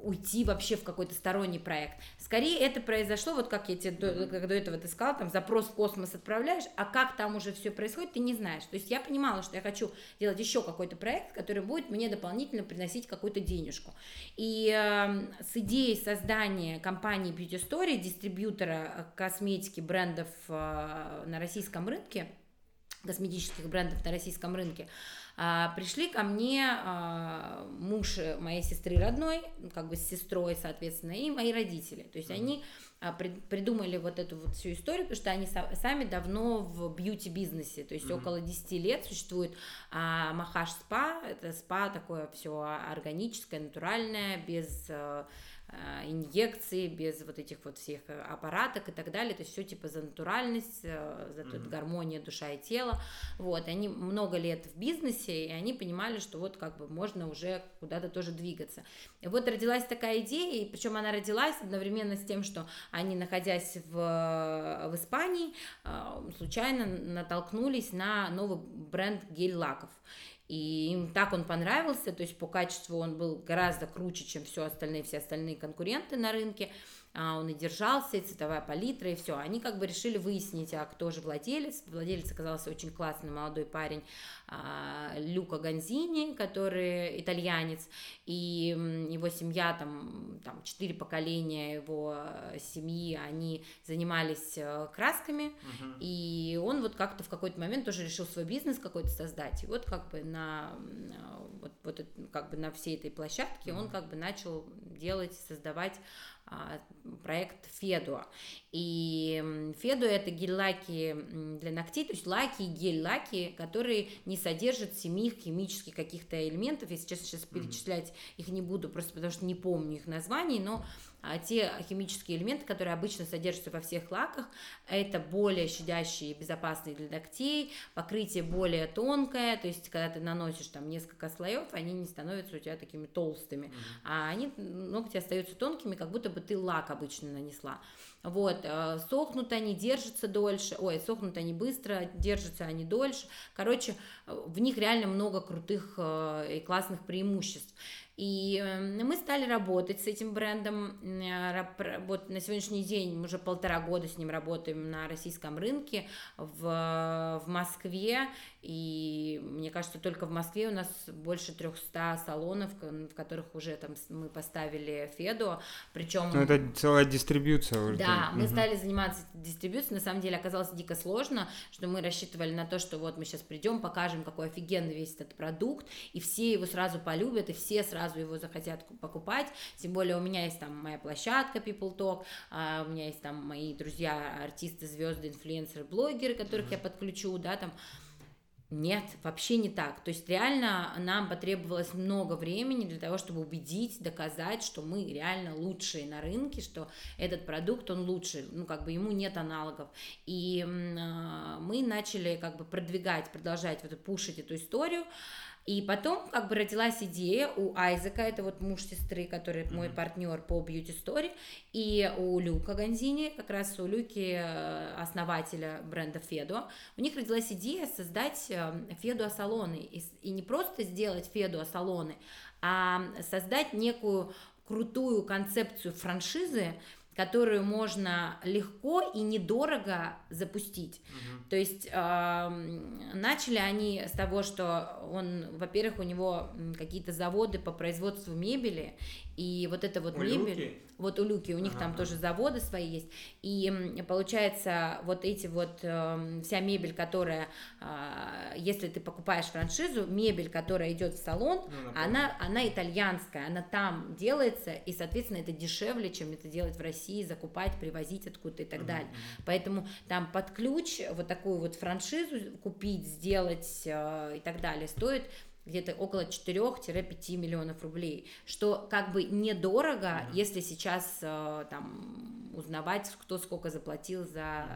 уйти вообще в какой-то сторонний проект. Скорее это произошло, вот как я тебе до, как до этого ты сказала, там запрос в космос отправляешь, а как там уже все происходит, ты не знаешь. То есть я понимала, что я хочу хочу делать еще какой-то проект, который будет мне дополнительно приносить какую-то денежку. И э, с идеей создания компании Beauty Story, дистрибьютора косметики брендов э, на российском рынке, косметических брендов на российском рынке. А, пришли ко мне а, муж моей сестры родной, как бы с сестрой, соответственно, и мои родители. То есть mm-hmm. они а, придумали вот эту вот всю историю, потому что они сами давно в бьюти-бизнесе, то есть mm-hmm. около 10 лет существует а, Махаш Спа, это спа такое все органическое, натуральное, без инъекции, без вот этих вот всех э, аппараток и так далее, то есть все типа за натуральность, э, за mm-hmm. гармония душа и тело, вот, они много лет в бизнесе, и они понимали, что вот как бы можно уже куда-то тоже двигаться. И вот родилась такая идея, и причем она родилась одновременно с тем, что они, находясь в, в Испании, случайно натолкнулись на новый бренд гель-лаков, и им так он понравился, то есть по качеству он был гораздо круче, чем все остальные, все остальные конкуренты на рынке, он и держался, и цветовая палитра, и все. Они как бы решили выяснить, а кто же владелец. Владелец оказался очень классный молодой парень а, Люка Ганзини, который итальянец, и его семья, там, там четыре поколения его э, семьи, они занимались э, красками, uh-huh. и он вот как-то в какой-то момент тоже решил свой бизнес какой-то создать, и вот как бы на вот, вот как бы на всей этой площадке uh-huh. он как бы начал делать, создавать а, проект Федуа. И Федуа это гель-лаки для ногтей, то есть лаки гель-лаки, которые не содержат семих химических каких-то элементов. Если честно, сейчас перечислять их не буду, просто потому что не помню их названий, но те химические элементы, которые обычно содержатся во всех лаках, это более щадящие и безопасные для ногтей, покрытие более тонкое, то есть когда ты наносишь там несколько слоев, они не становятся у тебя такими толстыми, mm-hmm. а они, ногти остаются тонкими, как будто бы ты лак обычно нанесла. Вот, э, сохнут они, держатся дольше, ой, сохнут они быстро, держатся они дольше. Короче, в них реально много крутых э, и классных преимуществ. И мы стали работать с этим брендом. Э, вот на сегодняшний день мы уже полтора года с ним работаем на российском рынке в, в Москве. И мне кажется, только в Москве у нас больше 300 салонов, в которых уже там мы поставили Феду. Причем... Ну, это целая дистрибьюция. Да, мы угу. стали заниматься дистрибьюцией. На самом деле оказалось дико сложно, что мы рассчитывали на то, что вот мы сейчас придем, покажем, какой офигенный весь этот продукт, и все его сразу полюбят, и все сразу его захотят покупать. Тем более у меня есть там моя площадка People Talk, а у меня есть там мои друзья, артисты, звезды, инфлюенсеры, блогеры, которых угу. я подключу, да, там нет, вообще не так. То есть реально нам потребовалось много времени для того, чтобы убедить, доказать, что мы реально лучшие на рынке, что этот продукт, он лучше, ну как бы ему нет аналогов. И э, мы начали как бы продвигать, продолжать вот пушить эту историю. И потом как бы родилась идея у Айзека, это вот муж сестры, который mm-hmm. мой партнер по Beauty Story, и у Люка Ганзини, как раз у Люки, э, основателя бренда Федо, у них родилась идея создать э, Федо салоны и, и не просто сделать Федо салоны, а создать некую крутую концепцию франшизы, которую можно легко и недорого запустить. Угу. То есть э, начали они с того, что он, во-первых, у него какие-то заводы по производству мебели, и вот это вот у мебель, Люки? вот у Люки, у них ага. там тоже заводы свои есть, и получается вот эти вот э, вся мебель, которая, э, если ты покупаешь франшизу, мебель, которая идет в салон, ну, она, она итальянская, она там делается, и соответственно это дешевле, чем это делать в России, закупать, привозить откуда-то и так uh далее. Поэтому там под ключ вот такую вот франшизу купить, сделать э, и так далее стоит где-то около 4-5 миллионов рублей, что как бы недорого, mm-hmm. если сейчас э, там узнавать, кто сколько заплатил за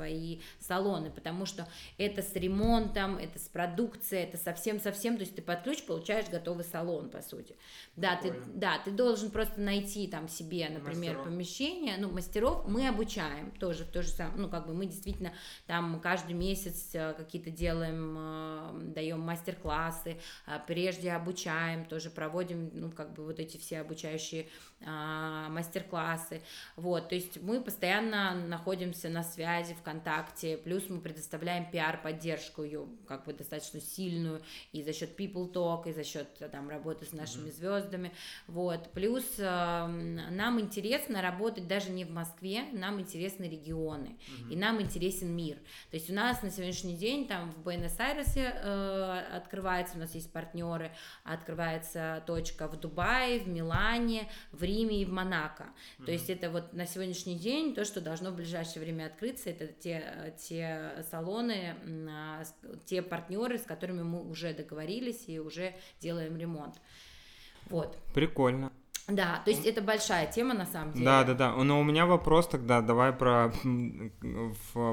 свои салоны, потому что это с ремонтом, это с продукцией, это совсем-совсем, то есть ты под ключ получаешь готовый салон, по сути. Да, ты, да, ты должен просто найти там себе, например, мастеров. помещение, ну, мастеров мы обучаем тоже, то же самое, ну, как бы мы действительно там каждый месяц э, какие-то делаем, э, даем мастер-классы, э, прежде обучаем, тоже проводим, ну, как бы вот эти все обучающие мастер-классы, вот, то есть мы постоянно находимся на связи, в ВКонтакте, плюс мы предоставляем пиар-поддержку ее как бы достаточно сильную и за счет People Talk, и за счет там работы с нашими mm-hmm. звездами, вот, плюс э, нам интересно работать даже не в Москве, нам интересны регионы, mm-hmm. и нам интересен мир, то есть у нас на сегодняшний день там в Буэнос-Айресе э, открывается, у нас есть партнеры, открывается точка в Дубае, в Милане, в Риме и в Монако, mm-hmm. то есть это вот на сегодняшний день то, что должно в ближайшее время открыться, это те, те салоны, а, те партнеры, с которыми мы уже договорились и уже делаем ремонт. Вот. Прикольно. Да, то есть это большая тема на самом деле. Да, да, да. Но у меня вопрос тогда, давай про,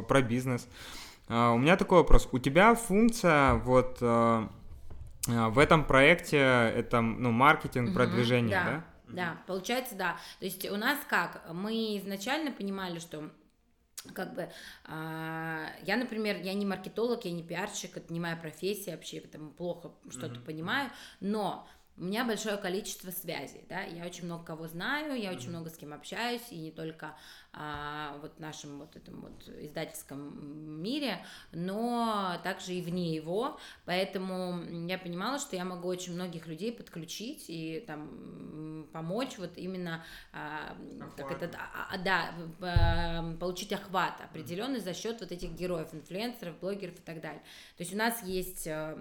про бизнес. А, у меня такой вопрос. У тебя функция вот а, в этом проекте это ну маркетинг, продвижение, да? да? Да, получается, да. То есть у нас как? Мы изначально понимали, что как бы э, я, например, я не маркетолог, я не пиарщик, это не моя профессия вообще, потому плохо что-то mm-hmm. понимаю, но у меня большое количество связей, да, я очень много кого знаю, я mm-hmm. очень много с кем общаюсь, и не только а, вот нашем вот этом вот издательском мире, но также и вне его, поэтому я понимала, что я могу очень многих людей подключить и там помочь вот именно а, как этот, а, а, да, а, получить охват определенный за счет вот этих героев, инфлюенсеров, блогеров и так далее. То есть у нас есть а,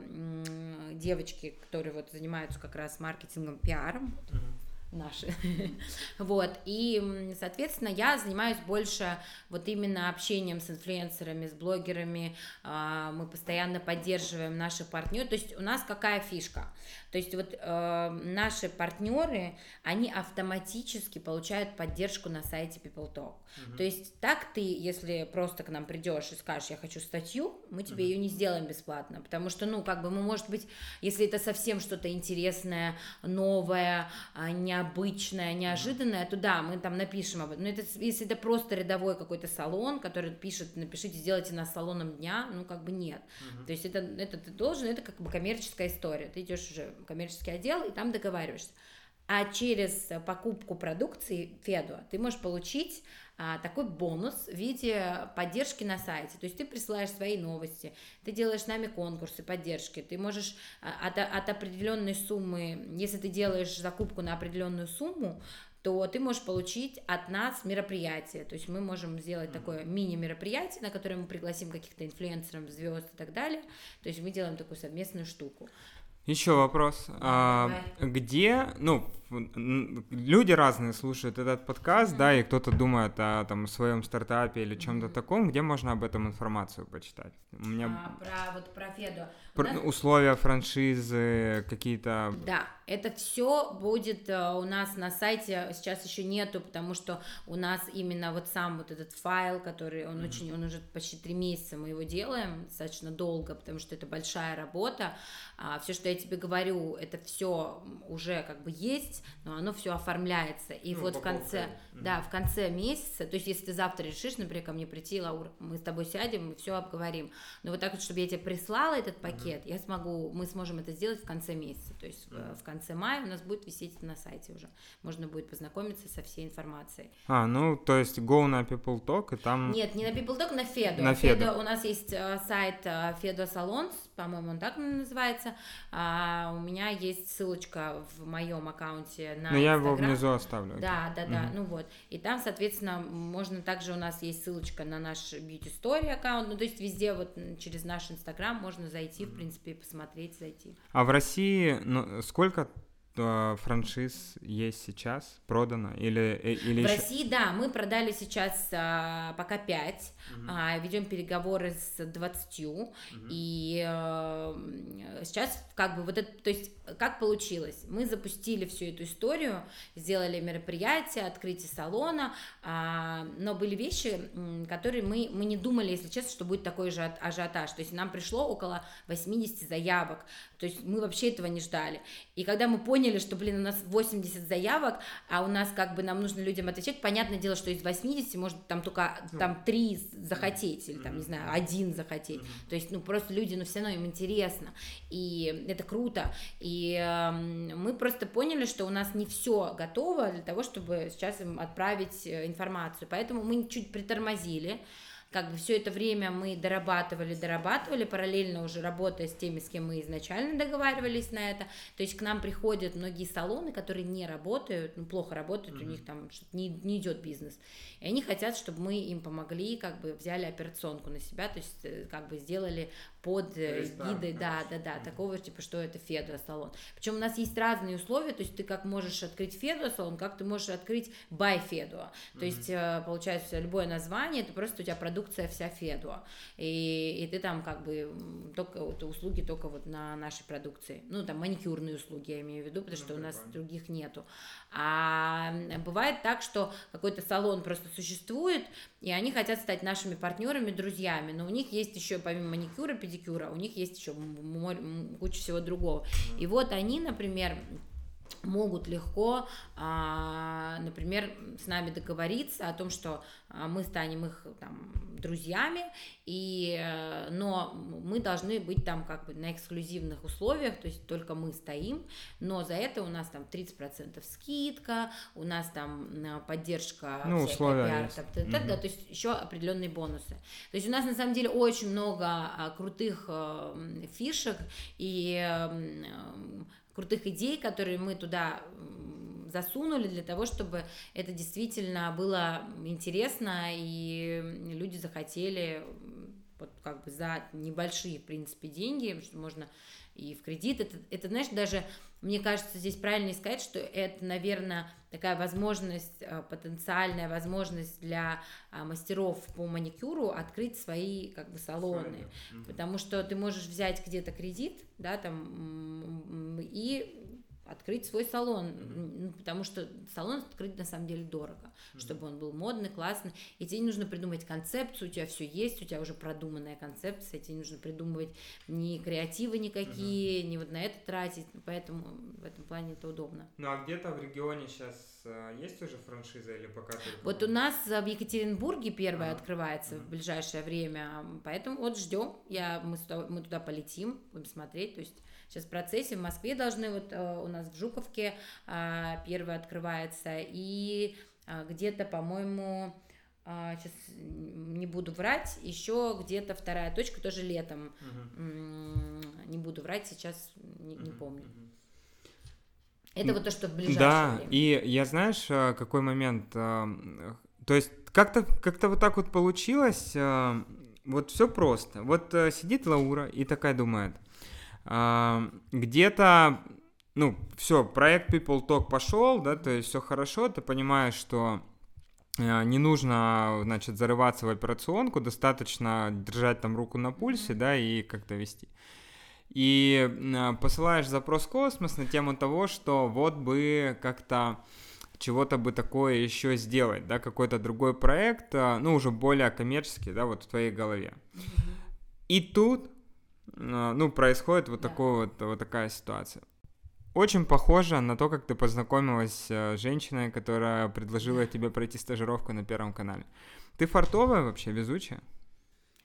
девочки, которые вот занимаются как раз маркетингом, пиаром, mm-hmm наши. вот, и, соответственно, я занимаюсь больше вот именно общением с инфлюенсерами, с блогерами, а, мы постоянно поддерживаем наших партнеров, то есть у нас какая фишка? То есть вот э, наши партнеры, они автоматически получают поддержку на сайте People Talk. Uh-huh. То есть так ты, если просто к нам придешь и скажешь, я хочу статью, мы тебе uh-huh. ее не сделаем бесплатно, потому что, ну, как бы мы, может быть, если это совсем что-то интересное, новое, а, необычное, неожиданное, то да, мы там напишем об этом. Но это, если это просто рядовой какой-то салон, который пишет, напишите, сделайте нас салоном дня, ну, как бы нет. Uh-huh. То есть это, это ты должен, это как бы коммерческая история. Ты идешь уже коммерческий отдел, и там договариваешься. А через покупку продукции Феду ты можешь получить а, такой бонус в виде поддержки на сайте. То есть ты присылаешь свои новости, ты делаешь с нами конкурсы поддержки, ты можешь а, от, от определенной суммы, если ты делаешь закупку на определенную сумму, то ты можешь получить от нас мероприятие. То есть мы можем сделать mm-hmm. такое мини-мероприятие, на которое мы пригласим каких-то инфлюенсеров, звезд и так далее. То есть мы делаем такую совместную штуку. Еще вопрос. А, где, ну, люди разные слушают этот подкаст, mm-hmm. да, и кто-то думает о там своем стартапе или чем-то mm-hmm. таком, где можно об этом информацию почитать? У меня а, про вот про Феду. Про, нас... Условия франшизы какие-то. Да, это все будет э, у нас на сайте. Сейчас еще нету, потому что у нас именно вот сам вот этот файл, который он mm-hmm. очень, он уже почти три месяца мы его делаем достаточно долго, потому что это большая работа. А, все, что я тебе говорю, это все уже как бы есть но оно все оформляется. И ну, вот в конце, mm-hmm. да, в конце месяца, то есть если ты завтра решишь, например, ко мне прийти, Лаура, мы с тобой сядем, мы все обговорим. Но вот так вот, чтобы я тебе прислала этот пакет, mm-hmm. я смогу, мы сможем это сделать в конце месяца. То есть mm-hmm. в, конце мая у нас будет висеть на сайте уже. Можно будет познакомиться со всей информацией. А, ну, то есть go на People Talk и там... Нет, не на People Talk, на Феду. На Феду. Феду у нас есть э, сайт э, Феду Салонс, по-моему, он так называется. А, у меня есть ссылочка в моем аккаунте на Но я его внизу оставлю. Да, да, да, угу. ну вот. И там, соответственно, можно также у нас есть ссылочка на наш Beauty Story аккаунт, ну то есть везде вот через наш Инстаграм можно зайти, в принципе, посмотреть, зайти. А в России ну, сколько франшиз есть сейчас продано или э, или в еще... России да мы продали сейчас а, пока 5 угу. а, ведем переговоры с 20 угу. и а, сейчас как бы вот это то есть как получилось? Мы запустили всю эту историю сделали мероприятие открытие салона а, но были вещи которые мы мы не думали если честно что будет такой же ажиотаж. То есть нам пришло около 80 заявок то есть мы вообще этого не ждали и когда мы поняли что, блин, у нас 80 заявок, а у нас как бы нам нужно людям отвечать. Понятное дело, что из 80 может там только ну. там 3 захотеть, или там, не знаю, один захотеть. То есть, ну, просто люди, ну, все равно им интересно. И это круто. И э, мы просто поняли, что у нас не все готово для того, чтобы сейчас им отправить э, информацию. Поэтому мы чуть притормозили как бы все это время мы дорабатывали, дорабатывали, параллельно уже работая с теми, с кем мы изначально договаривались на это. То есть к нам приходят многие салоны, которые не работают, ну, плохо работают, mm-hmm. у них там не, не идет бизнес. И они хотят, чтобы мы им помогли, как бы взяли операционку на себя, то есть э, как бы сделали под э, гидой, да, да, да, такого типа, что это Федуа салон. Причем у нас есть разные условия, то есть ты как можешь открыть Федуа салон, как ты можешь открыть by Федуа. То есть э, получается любое название, это просто у тебя продукция вся Федуа, и, и ты там как бы только вот, услуги только вот на нашей продукции, ну там маникюрные услуги я имею в виду, потому ну, что у нас других нету. А бывает так, что какой-то салон просто существует, и они хотят стать нашими партнерами, друзьями, но у них есть еще помимо маникюра, педикюра, у них есть еще куча всего другого. И вот они, например, могут легко, а, например, с нами договориться о том, что а, мы станем их там, друзьями, и, э, но мы должны быть там как бы на эксклюзивных условиях, то есть только мы стоим, но за это у нас там 30% скидка, у нас там поддержка ну, условия там, угу. да, то есть еще определенные бонусы. То есть у нас на самом деле очень много а, крутых э, фишек и крутых идей, которые мы туда засунули для того, чтобы это действительно было интересно и люди захотели вот как бы за небольшие, в принципе, деньги, что можно и в кредит. Это, это, знаешь, даже, мне кажется, здесь правильно сказать, что это, наверное, такая возможность, э, потенциальная возможность для а, мастеров по маникюру открыть свои как бы салоны, Свои, потому что ты можешь взять где-то кредит, да, там и открыть свой салон, mm-hmm. потому что салон открыть на самом деле дорого, mm-hmm. чтобы он был модный, классный, и тебе не нужно придумать концепцию, у тебя все есть, у тебя уже продуманная концепция, тебе не нужно придумывать ни креативы никакие, mm-hmm. ни вот на это тратить, поэтому в этом плане это удобно. Ну а где-то в регионе сейчас э, есть уже франшиза или пока только? Вот у нас в Екатеринбурге первая mm-hmm. открывается mm-hmm. в ближайшее время, поэтому вот ждем, я, мы, мы туда полетим, будем смотреть, то есть сейчас в процессе. В Москве должны, вот э, у нас в Жуковке а, первый открывается, и а, где-то, по-моему, сейчас а, не буду врать, еще где-то вторая точка тоже летом. Угу. Не буду врать, сейчас не, не помню. Это вот то, что в ближайшее да, время. и я знаешь, какой момент, то есть как-то как вот так вот получилось, вот все просто. Вот э, сидит Лаура и такая думает, где-то, ну, все, проект People Talk пошел, да, то есть все хорошо, ты понимаешь, что э, не нужно, значит, зарываться в операционку, достаточно держать там руку на пульсе, да, и как-то вести. И э, посылаешь запрос в космос на тему того, что вот бы как-то чего-то бы такое еще сделать, да, какой-то другой проект, э, ну, уже более коммерческий, да, вот в твоей голове. И тут ну, происходит вот, да. такой вот, вот такая ситуация. Очень похоже на то, как ты познакомилась с женщиной, которая предложила тебе пройти стажировку на Первом канале. Ты фартовая вообще, везучая?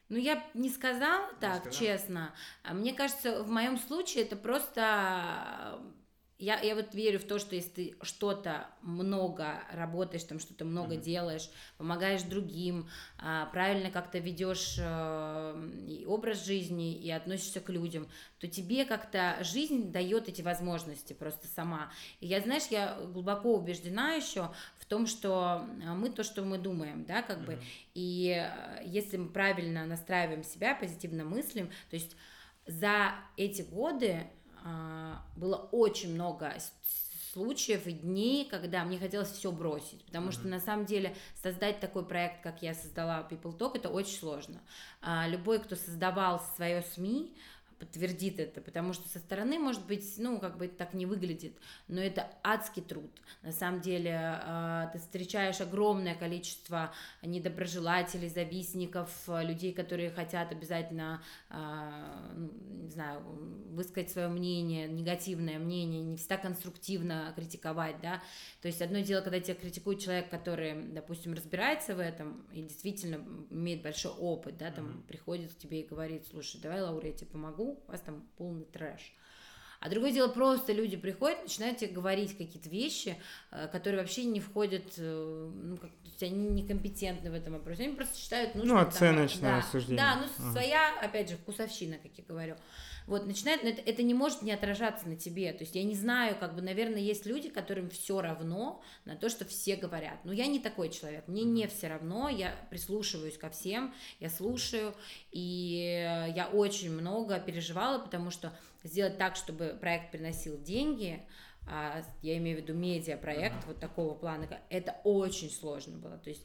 Ну, я не сказала так, не сказала. честно. А мне кажется, в моем случае это просто я, я вот верю в то, что если ты что-то много работаешь, там что-то много mm-hmm. делаешь, помогаешь другим, а, правильно как-то ведешь э, образ жизни и относишься к людям, то тебе как-то жизнь дает эти возможности просто сама. И я, знаешь, я глубоко убеждена еще в том, что мы то, что мы думаем, да, как mm-hmm. бы, и э, если мы правильно настраиваем себя, позитивно мыслим, то есть за эти годы было очень много случаев и дней, когда мне хотелось все бросить, потому mm-hmm. что на самом деле создать такой проект, как я создала People Talk, это очень сложно. А, любой, кто создавал свое СМИ, подтвердит это, потому что со стороны, может быть, ну, как бы так не выглядит, но это адский труд. На самом деле а, ты встречаешь огромное количество недоброжелателей, завистников, людей, которые хотят обязательно, а, ну, не знаю, высказать свое мнение, негативное мнение, не всегда конструктивно критиковать, да, то есть одно дело, когда тебя критикует человек, который, допустим, разбирается в этом и действительно имеет большой опыт, да, там mm-hmm. приходит к тебе и говорит, слушай, давай, Лаура, я тебе помогу, у вас там полный трэш. А другое дело, просто люди приходят, начинают тебе говорить какие-то вещи, э, которые вообще не входят, э, ну, как, то есть они некомпетентны в этом вопросе, они просто считают нужно... Ну, оценочное там, да, суждение. Да, ну, ага. своя, опять же, вкусовщина, как я говорю. Вот, начинает, это, это не может не отражаться на тебе, то есть я не знаю, как бы, наверное, есть люди, которым все равно на то, что все говорят, но я не такой человек, мне не все равно, я прислушиваюсь ко всем, я слушаю, и я очень много переживала, потому что сделать так, чтобы проект приносил деньги, а, я имею в виду медиапроект uh-huh. вот такого плана, это очень сложно было, то есть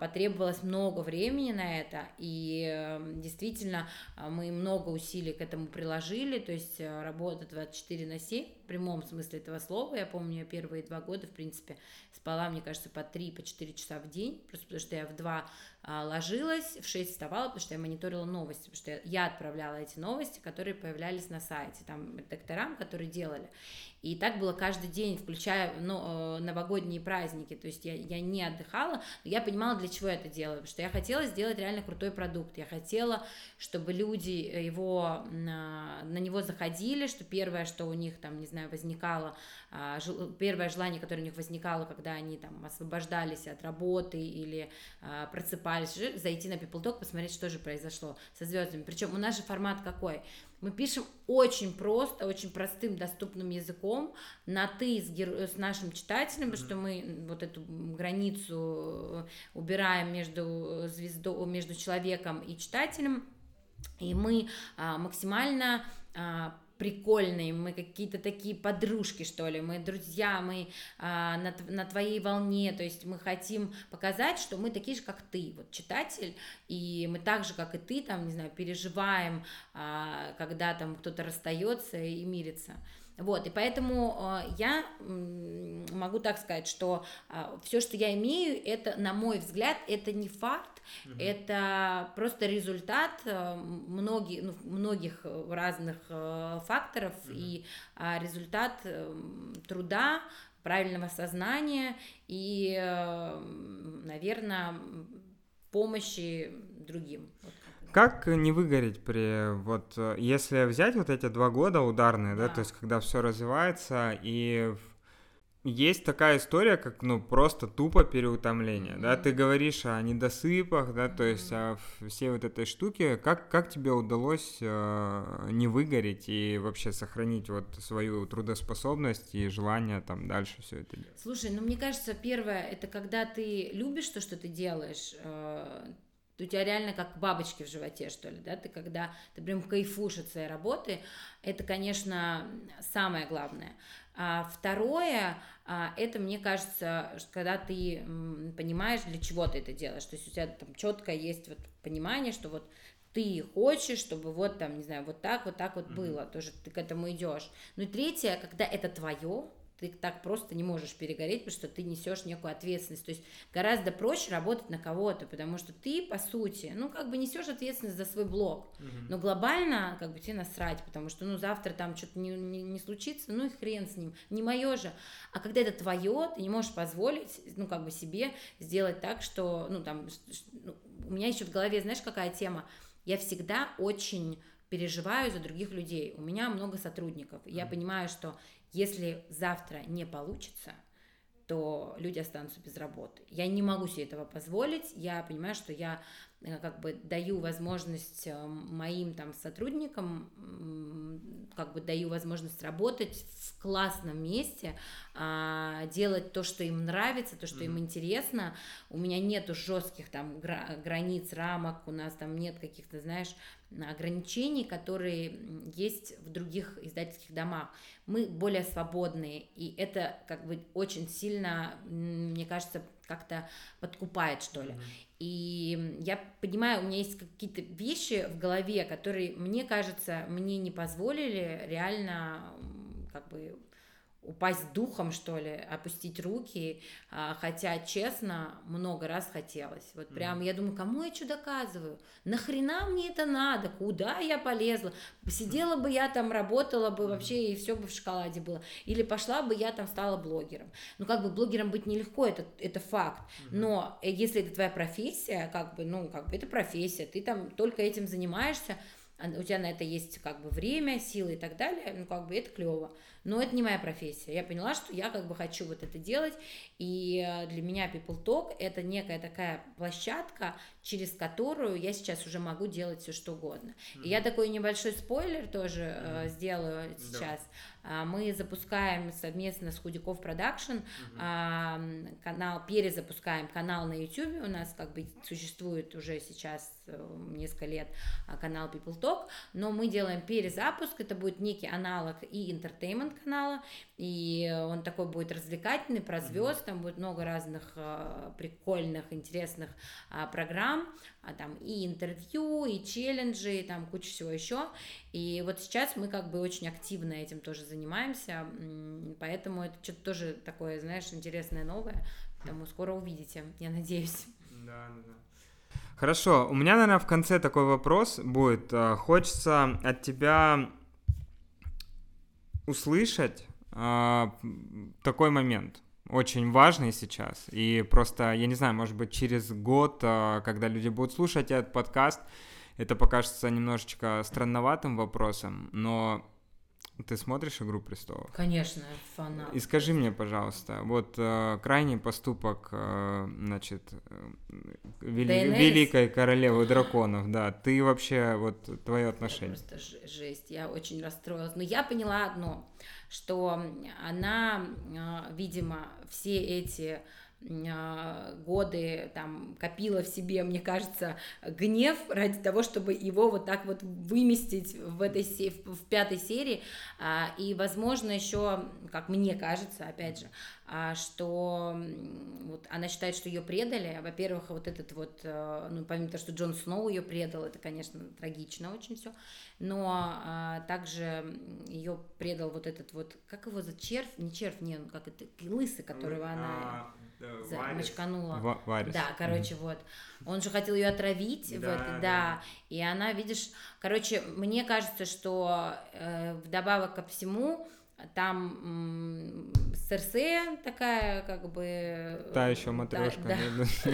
потребовалось много времени на это, и эм, действительно а, мы много усилий к этому приложили, то есть э, работа 24 на 7, в прямом смысле этого слова, я помню, первые два года, в принципе, спала, мне кажется, по 3, по 4 часа в день, просто потому что я в 2 а, ложилась, в 6 вставала, потому что я мониторила новости, потому что я отправляла эти новости, которые появлялись на сайте, там, докторам, которые делали. И так было каждый день, включая ну, новогодние праздники, то есть я, я не отдыхала, но я понимала, для чего я это делаю, потому что я хотела сделать реально крутой продукт, я хотела, чтобы люди его, на, на него заходили, что первое, что у них там, не знаю, возникало, а, первое желание, которое у них возникало, когда они там освобождались от работы или а, просыпались, зайти на People Talk, посмотреть, что же произошло со звездами. Причем у нас же формат какой? Мы пишем очень просто, очень простым, доступным языком, на ты с, геро... с нашим читателем, потому что мы вот эту границу убираем между звездой, между человеком и читателем, и мы а, максимально а, прикольные, мы какие-то такие подружки, что ли, мы друзья, мы а, на, на твоей волне, то есть мы хотим показать, что мы такие же, как ты, вот читатель, и мы так же, как и ты, там, не знаю, переживаем, а, когда там кто-то расстается и мирится. Вот, и поэтому э, я могу так сказать, что э, все, что я имею, это, на мой взгляд, это не факт, угу. это просто результат э, многих, ну, многих разных факторов угу. и результат труда, правильного сознания и, наверное, помощи другим. Вот. Как не выгореть при вот если взять вот эти два года ударные, да, да то есть когда все развивается и есть такая история, как, ну, просто тупо переутомление, mm-hmm. да, ты говоришь о недосыпах, да, mm-hmm. то есть о всей вот этой штуке, как, как тебе удалось э, не выгореть и вообще сохранить вот свою трудоспособность и желание там дальше все это делать? Слушай, ну, мне кажется, первое, это когда ты любишь то, что ты делаешь, э, у тебя реально как бабочки в животе, что ли, да, ты когда, ты прям кайфуешь от своей работы, это, конечно, самое главное. А второе, а, это, мне кажется, когда ты понимаешь, для чего ты это делаешь, то есть у тебя там четко есть вот понимание, что вот ты хочешь, чтобы вот там, не знаю, вот так, вот так вот mm-hmm. было, тоже ты к этому идешь. Ну и третье, когда это твое, ты так просто не можешь перегореть, потому что ты несешь некую ответственность. То есть гораздо проще работать на кого-то, потому что ты, по сути, ну, как бы несешь ответственность за свой блог. Угу. Но глобально, как бы тебе насрать, потому что, ну, завтра там что-то не, не, не случится, ну и хрен с ним, не мое же. А когда это твое, ты не можешь позволить, ну, как бы себе сделать так, что, ну, там, ну, у меня еще в голове, знаешь, какая тема? Я всегда очень переживаю за других людей. У меня много сотрудников. Я понимаю, что если завтра не получится, то люди останутся без работы. Я не могу себе этого позволить. Я понимаю, что я Э, как бы даю возможность э, моим там сотрудникам, как бы даю возможность работать в классном месте, а, делать то, что им нравится, то, что mm-hmm. им интересно. У меня нету жестких там границ, рамок, у нас там нет каких-то, знаешь, ограничений, которые есть в других издательских домах. Мы более свободные, и это как бы очень сильно, мне кажется, как-то подкупает, что ли. Mm-hmm. И я понимаю, у меня есть какие-то вещи в голове, которые, мне кажется, мне не позволили реально как бы упасть духом, что ли, опустить руки, а, хотя, честно, много раз хотелось. Вот прям, я думаю, кому я что доказываю? Нахрена мне это надо? Куда я полезла? Сидела бы я там, работала бы вообще, и все бы в шоколаде было. Или пошла бы я там, стала блогером. Ну, как бы блогером быть нелегко, это, это факт. Но э, если это твоя профессия, как бы, ну, как бы это профессия, ты там только этим занимаешься, у тебя на это есть как бы время, силы и так далее, ну как бы это клево. Но это не моя профессия. Я поняла, что я как бы хочу вот это делать, и э, для меня People Talk это некая такая площадка, через которую я сейчас уже могу делать все что угодно. Mm-hmm. И я такой небольшой спойлер тоже mm-hmm. сделаю сейчас. Да. Мы запускаем совместно с Худяков Production mm-hmm. канал, перезапускаем канал на YouTube. У нас как бы существует уже сейчас э, несколько лет а, канал People Talk, но мы делаем перезапуск. Это будет некий аналог и entertainment канала, и он такой будет развлекательный, про звезд, там будет много разных э, прикольных, интересных э, программ, а там и интервью, и челленджи, и там куча всего еще. И вот сейчас мы как бы очень активно этим тоже занимаемся, поэтому это что-то тоже такое, знаешь, интересное, новое, поэтому скоро увидите, я надеюсь. Да, да, да. Хорошо, у меня, наверное, в конце такой вопрос будет. Э, хочется от тебя услышать э, такой момент очень важный сейчас. И просто, я не знаю, может быть, через год, э, когда люди будут слушать этот подкаст, это покажется немножечко странноватым вопросом, но ты смотришь «Игру престолов»? Конечно, фанат. И скажи мне, пожалуйста, вот э, крайний поступок, э, значит, э, вели, великой королевы драконов, да, ты вообще, вот, твое отношение? Это просто жесть, я очень расстроилась. Но я поняла одно, что она, э, видимо, все эти а, годы там копила в себе, мне кажется, гнев ради того, чтобы его вот так вот выместить в этой в пятой серии, а, и, возможно, еще, как мне кажется, опять же, а, что вот она считает, что ее предали. Во-первых, вот этот вот, э, ну, помимо того, что Джон Сноу ее предал, это, конечно, трагично очень все, но а, также ее предал вот этот вот, как его за червь, не червь, не, ну, как это, лысый, которого она за, мочканула. Варис. Да, короче, mm-hmm. вот. Он же хотел ее отравить, да, вот, да. да. И она, видишь, короче, мне кажется, что э, вдобавок ко всему там Серсея такая, как бы... Та еще матрешка. Да, да.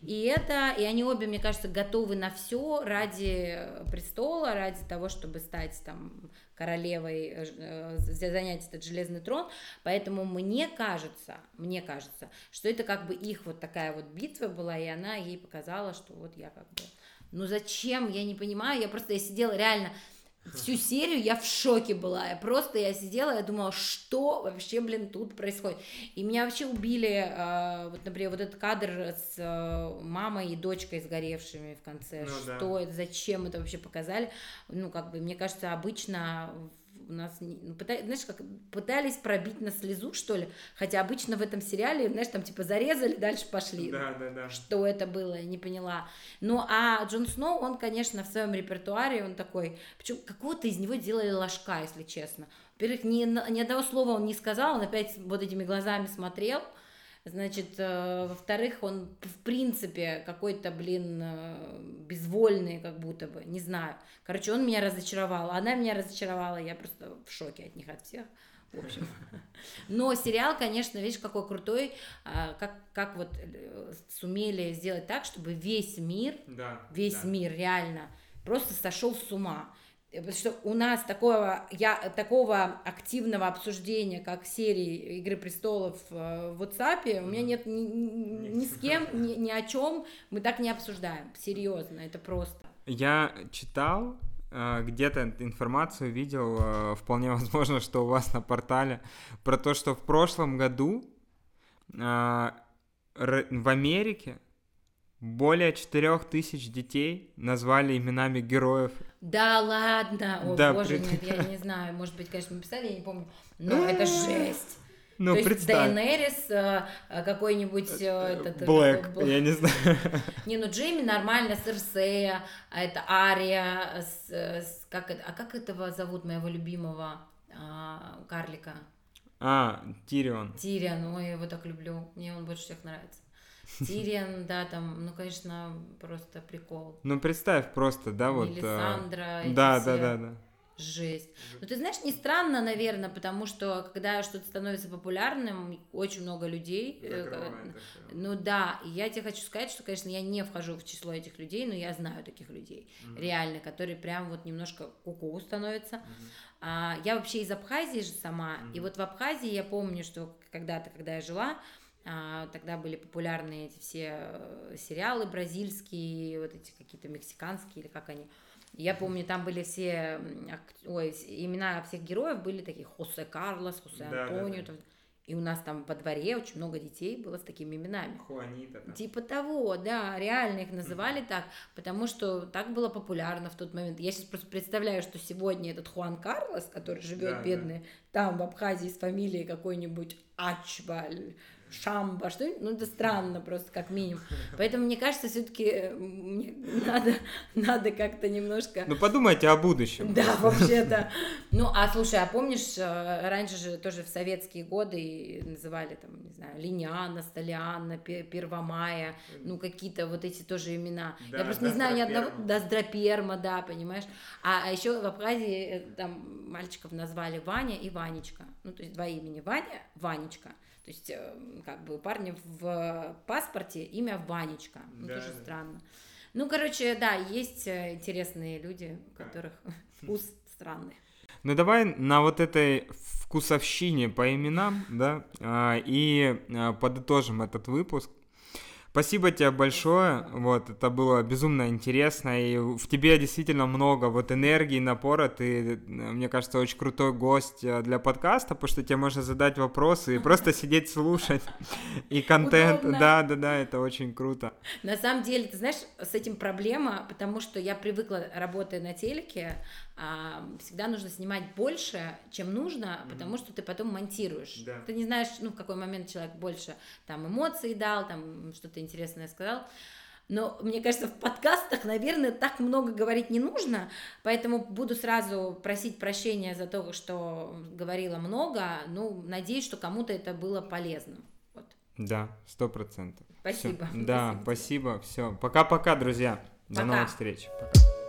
И это, и они обе, мне кажется, готовы на все ради престола, ради того, чтобы стать там королевой, э, занять этот железный трон. Поэтому мне кажется, мне кажется, что это как бы их вот такая вот битва была, и она ей показала, что вот я как бы... Ну зачем, я не понимаю, я просто я сидела реально Всю серию я в шоке была. Я просто я сидела, я думала, что вообще, блин, тут происходит. И меня вообще убили, э, вот, например, вот этот кадр с э, мамой и дочкой сгоревшими в конце. Ну, что да. это, зачем это вообще показали? Ну, как бы, мне кажется, обычно у нас, ну, пытались, знаешь, как пытались пробить на слезу, что ли, хотя обычно в этом сериале, знаешь, там типа зарезали, дальше пошли. Да, да, да. Что это было, я не поняла. Ну, а Джон Сноу, он, конечно, в своем репертуаре, он такой, причем какого-то из него делали ложка, если честно. Во-первых, ни, ни одного слова он не сказал, он опять вот этими глазами смотрел, Значит, э, во-вторых, он в принципе какой-то, блин, э, безвольный, как будто бы, не знаю. Короче, он меня разочаровал, она меня разочаровала, я просто в шоке от них, от всех. В общем. Но сериал, конечно, видишь, какой крутой, а, как, как вот э, сумели сделать так, чтобы весь мир, да, весь да. мир реально просто сошел с ума. Потому что у нас такого, я, такого активного обсуждения, как серии «Игры престолов» в WhatsApp, у меня нет ни, ни, с кем, ни, ни о чем, мы так не обсуждаем, серьезно, это просто. Я читал э, где-то информацию видел, э, вполне возможно, что у вас на портале, про то, что в прошлом году э, в Америке более четырех тысяч детей назвали именами героев. Да ладно, о да, боже, при... нет, я не знаю, может быть, конечно, мы писали, я не помню, но это жесть. Ну, То представь. есть Дейнерис э, э, какой-нибудь э, этот... Блэк, я не знаю. Не, ну Джейми нормально, Серсея, а это Ария, с, с, как, а как этого зовут моего любимого а, карлика? А, Тирион. Тирион, ой, я его так люблю, мне он больше всех нравится. Тириан, да, там, ну, конечно, просто прикол. Ну, представь просто, да, вот... Мелисандра, да, да, да, да. жесть. Ну, ты знаешь, не странно, наверное, потому что, когда что-то становится популярным, очень много людей... э, Закрывает это. Ну да, и я тебе хочу сказать, что, конечно, я не вхожу в число этих людей, но я знаю таких людей, реально, которые прям вот немножко куку становятся. А, я вообще из Абхазии же сама, и вот в Абхазии я помню, что когда-то, когда я жила, тогда были популярны эти все э, сериалы бразильские, вот эти какие-то мексиканские, или как они. Я помню, там были все ой, имена всех героев были такие Хосе Карлос, Хосе Да, да, Антонио. да. там. И у нас там во дворе очень много детей было с такими именами. Хуанита. там. Типа того, да, реально их называли так, потому что так было популярно в тот момент. Я сейчас просто представляю, что сегодня этот Хуан Карлос, который живет Да, да. бедный там в Абхазии с фамилией какой-нибудь Ачбаль, Шамба, что ну это странно просто как минимум. Поэтому мне кажется, все-таки мне надо, надо как-то немножко Ну подумайте о будущем. да, вообще-то. Ну, а слушай, а помнишь, э, раньше же тоже в советские годы называли там, не знаю, Линяна, Столиана, Пе- Первомая, ну, какие-то вот эти тоже имена. Да, Я просто не знаю ни одного... Доздроперма. Доздроперма, да, понимаешь? А, а еще в Абхазии э, там мальчиков назвали Ваня и Ванечка. Ну, то есть два имени. Ваня, Ванечка. То есть, э, как бы у парня в паспорте имя Ванечка. Ну, Да, тоже да. странно. Ну, короче, да, есть э, интересные люди, у которых вкус странный. Ну давай на вот этой вкусовщине по именам, да, а, и а, подытожим этот выпуск. Спасибо тебе большое, вот, это было безумно интересно, и в тебе действительно много вот энергии, напора, ты, мне кажется, очень крутой гость э, для подкаста, потому что тебе можно задать вопросы и просто сидеть слушать, и контент, Удобно. да, да, да, это очень круто. На самом деле, ты знаешь, с этим проблема, потому что я привыкла, работая на телеке, всегда нужно снимать больше, чем нужно, потому что ты потом монтируешь. Да. Ты не знаешь, ну, в какой момент человек больше там эмоций дал, там что-то интересное сказал. Но мне кажется, в подкастах, наверное, так много говорить не нужно, поэтому буду сразу просить прощения за то, что говорила много. Ну, надеюсь, что кому-то это было полезно. Вот. Да, сто процентов. Спасибо. Да, Спасибо спасибо, все. Пока-пока, друзья. До Пока. новых встреч. Пока.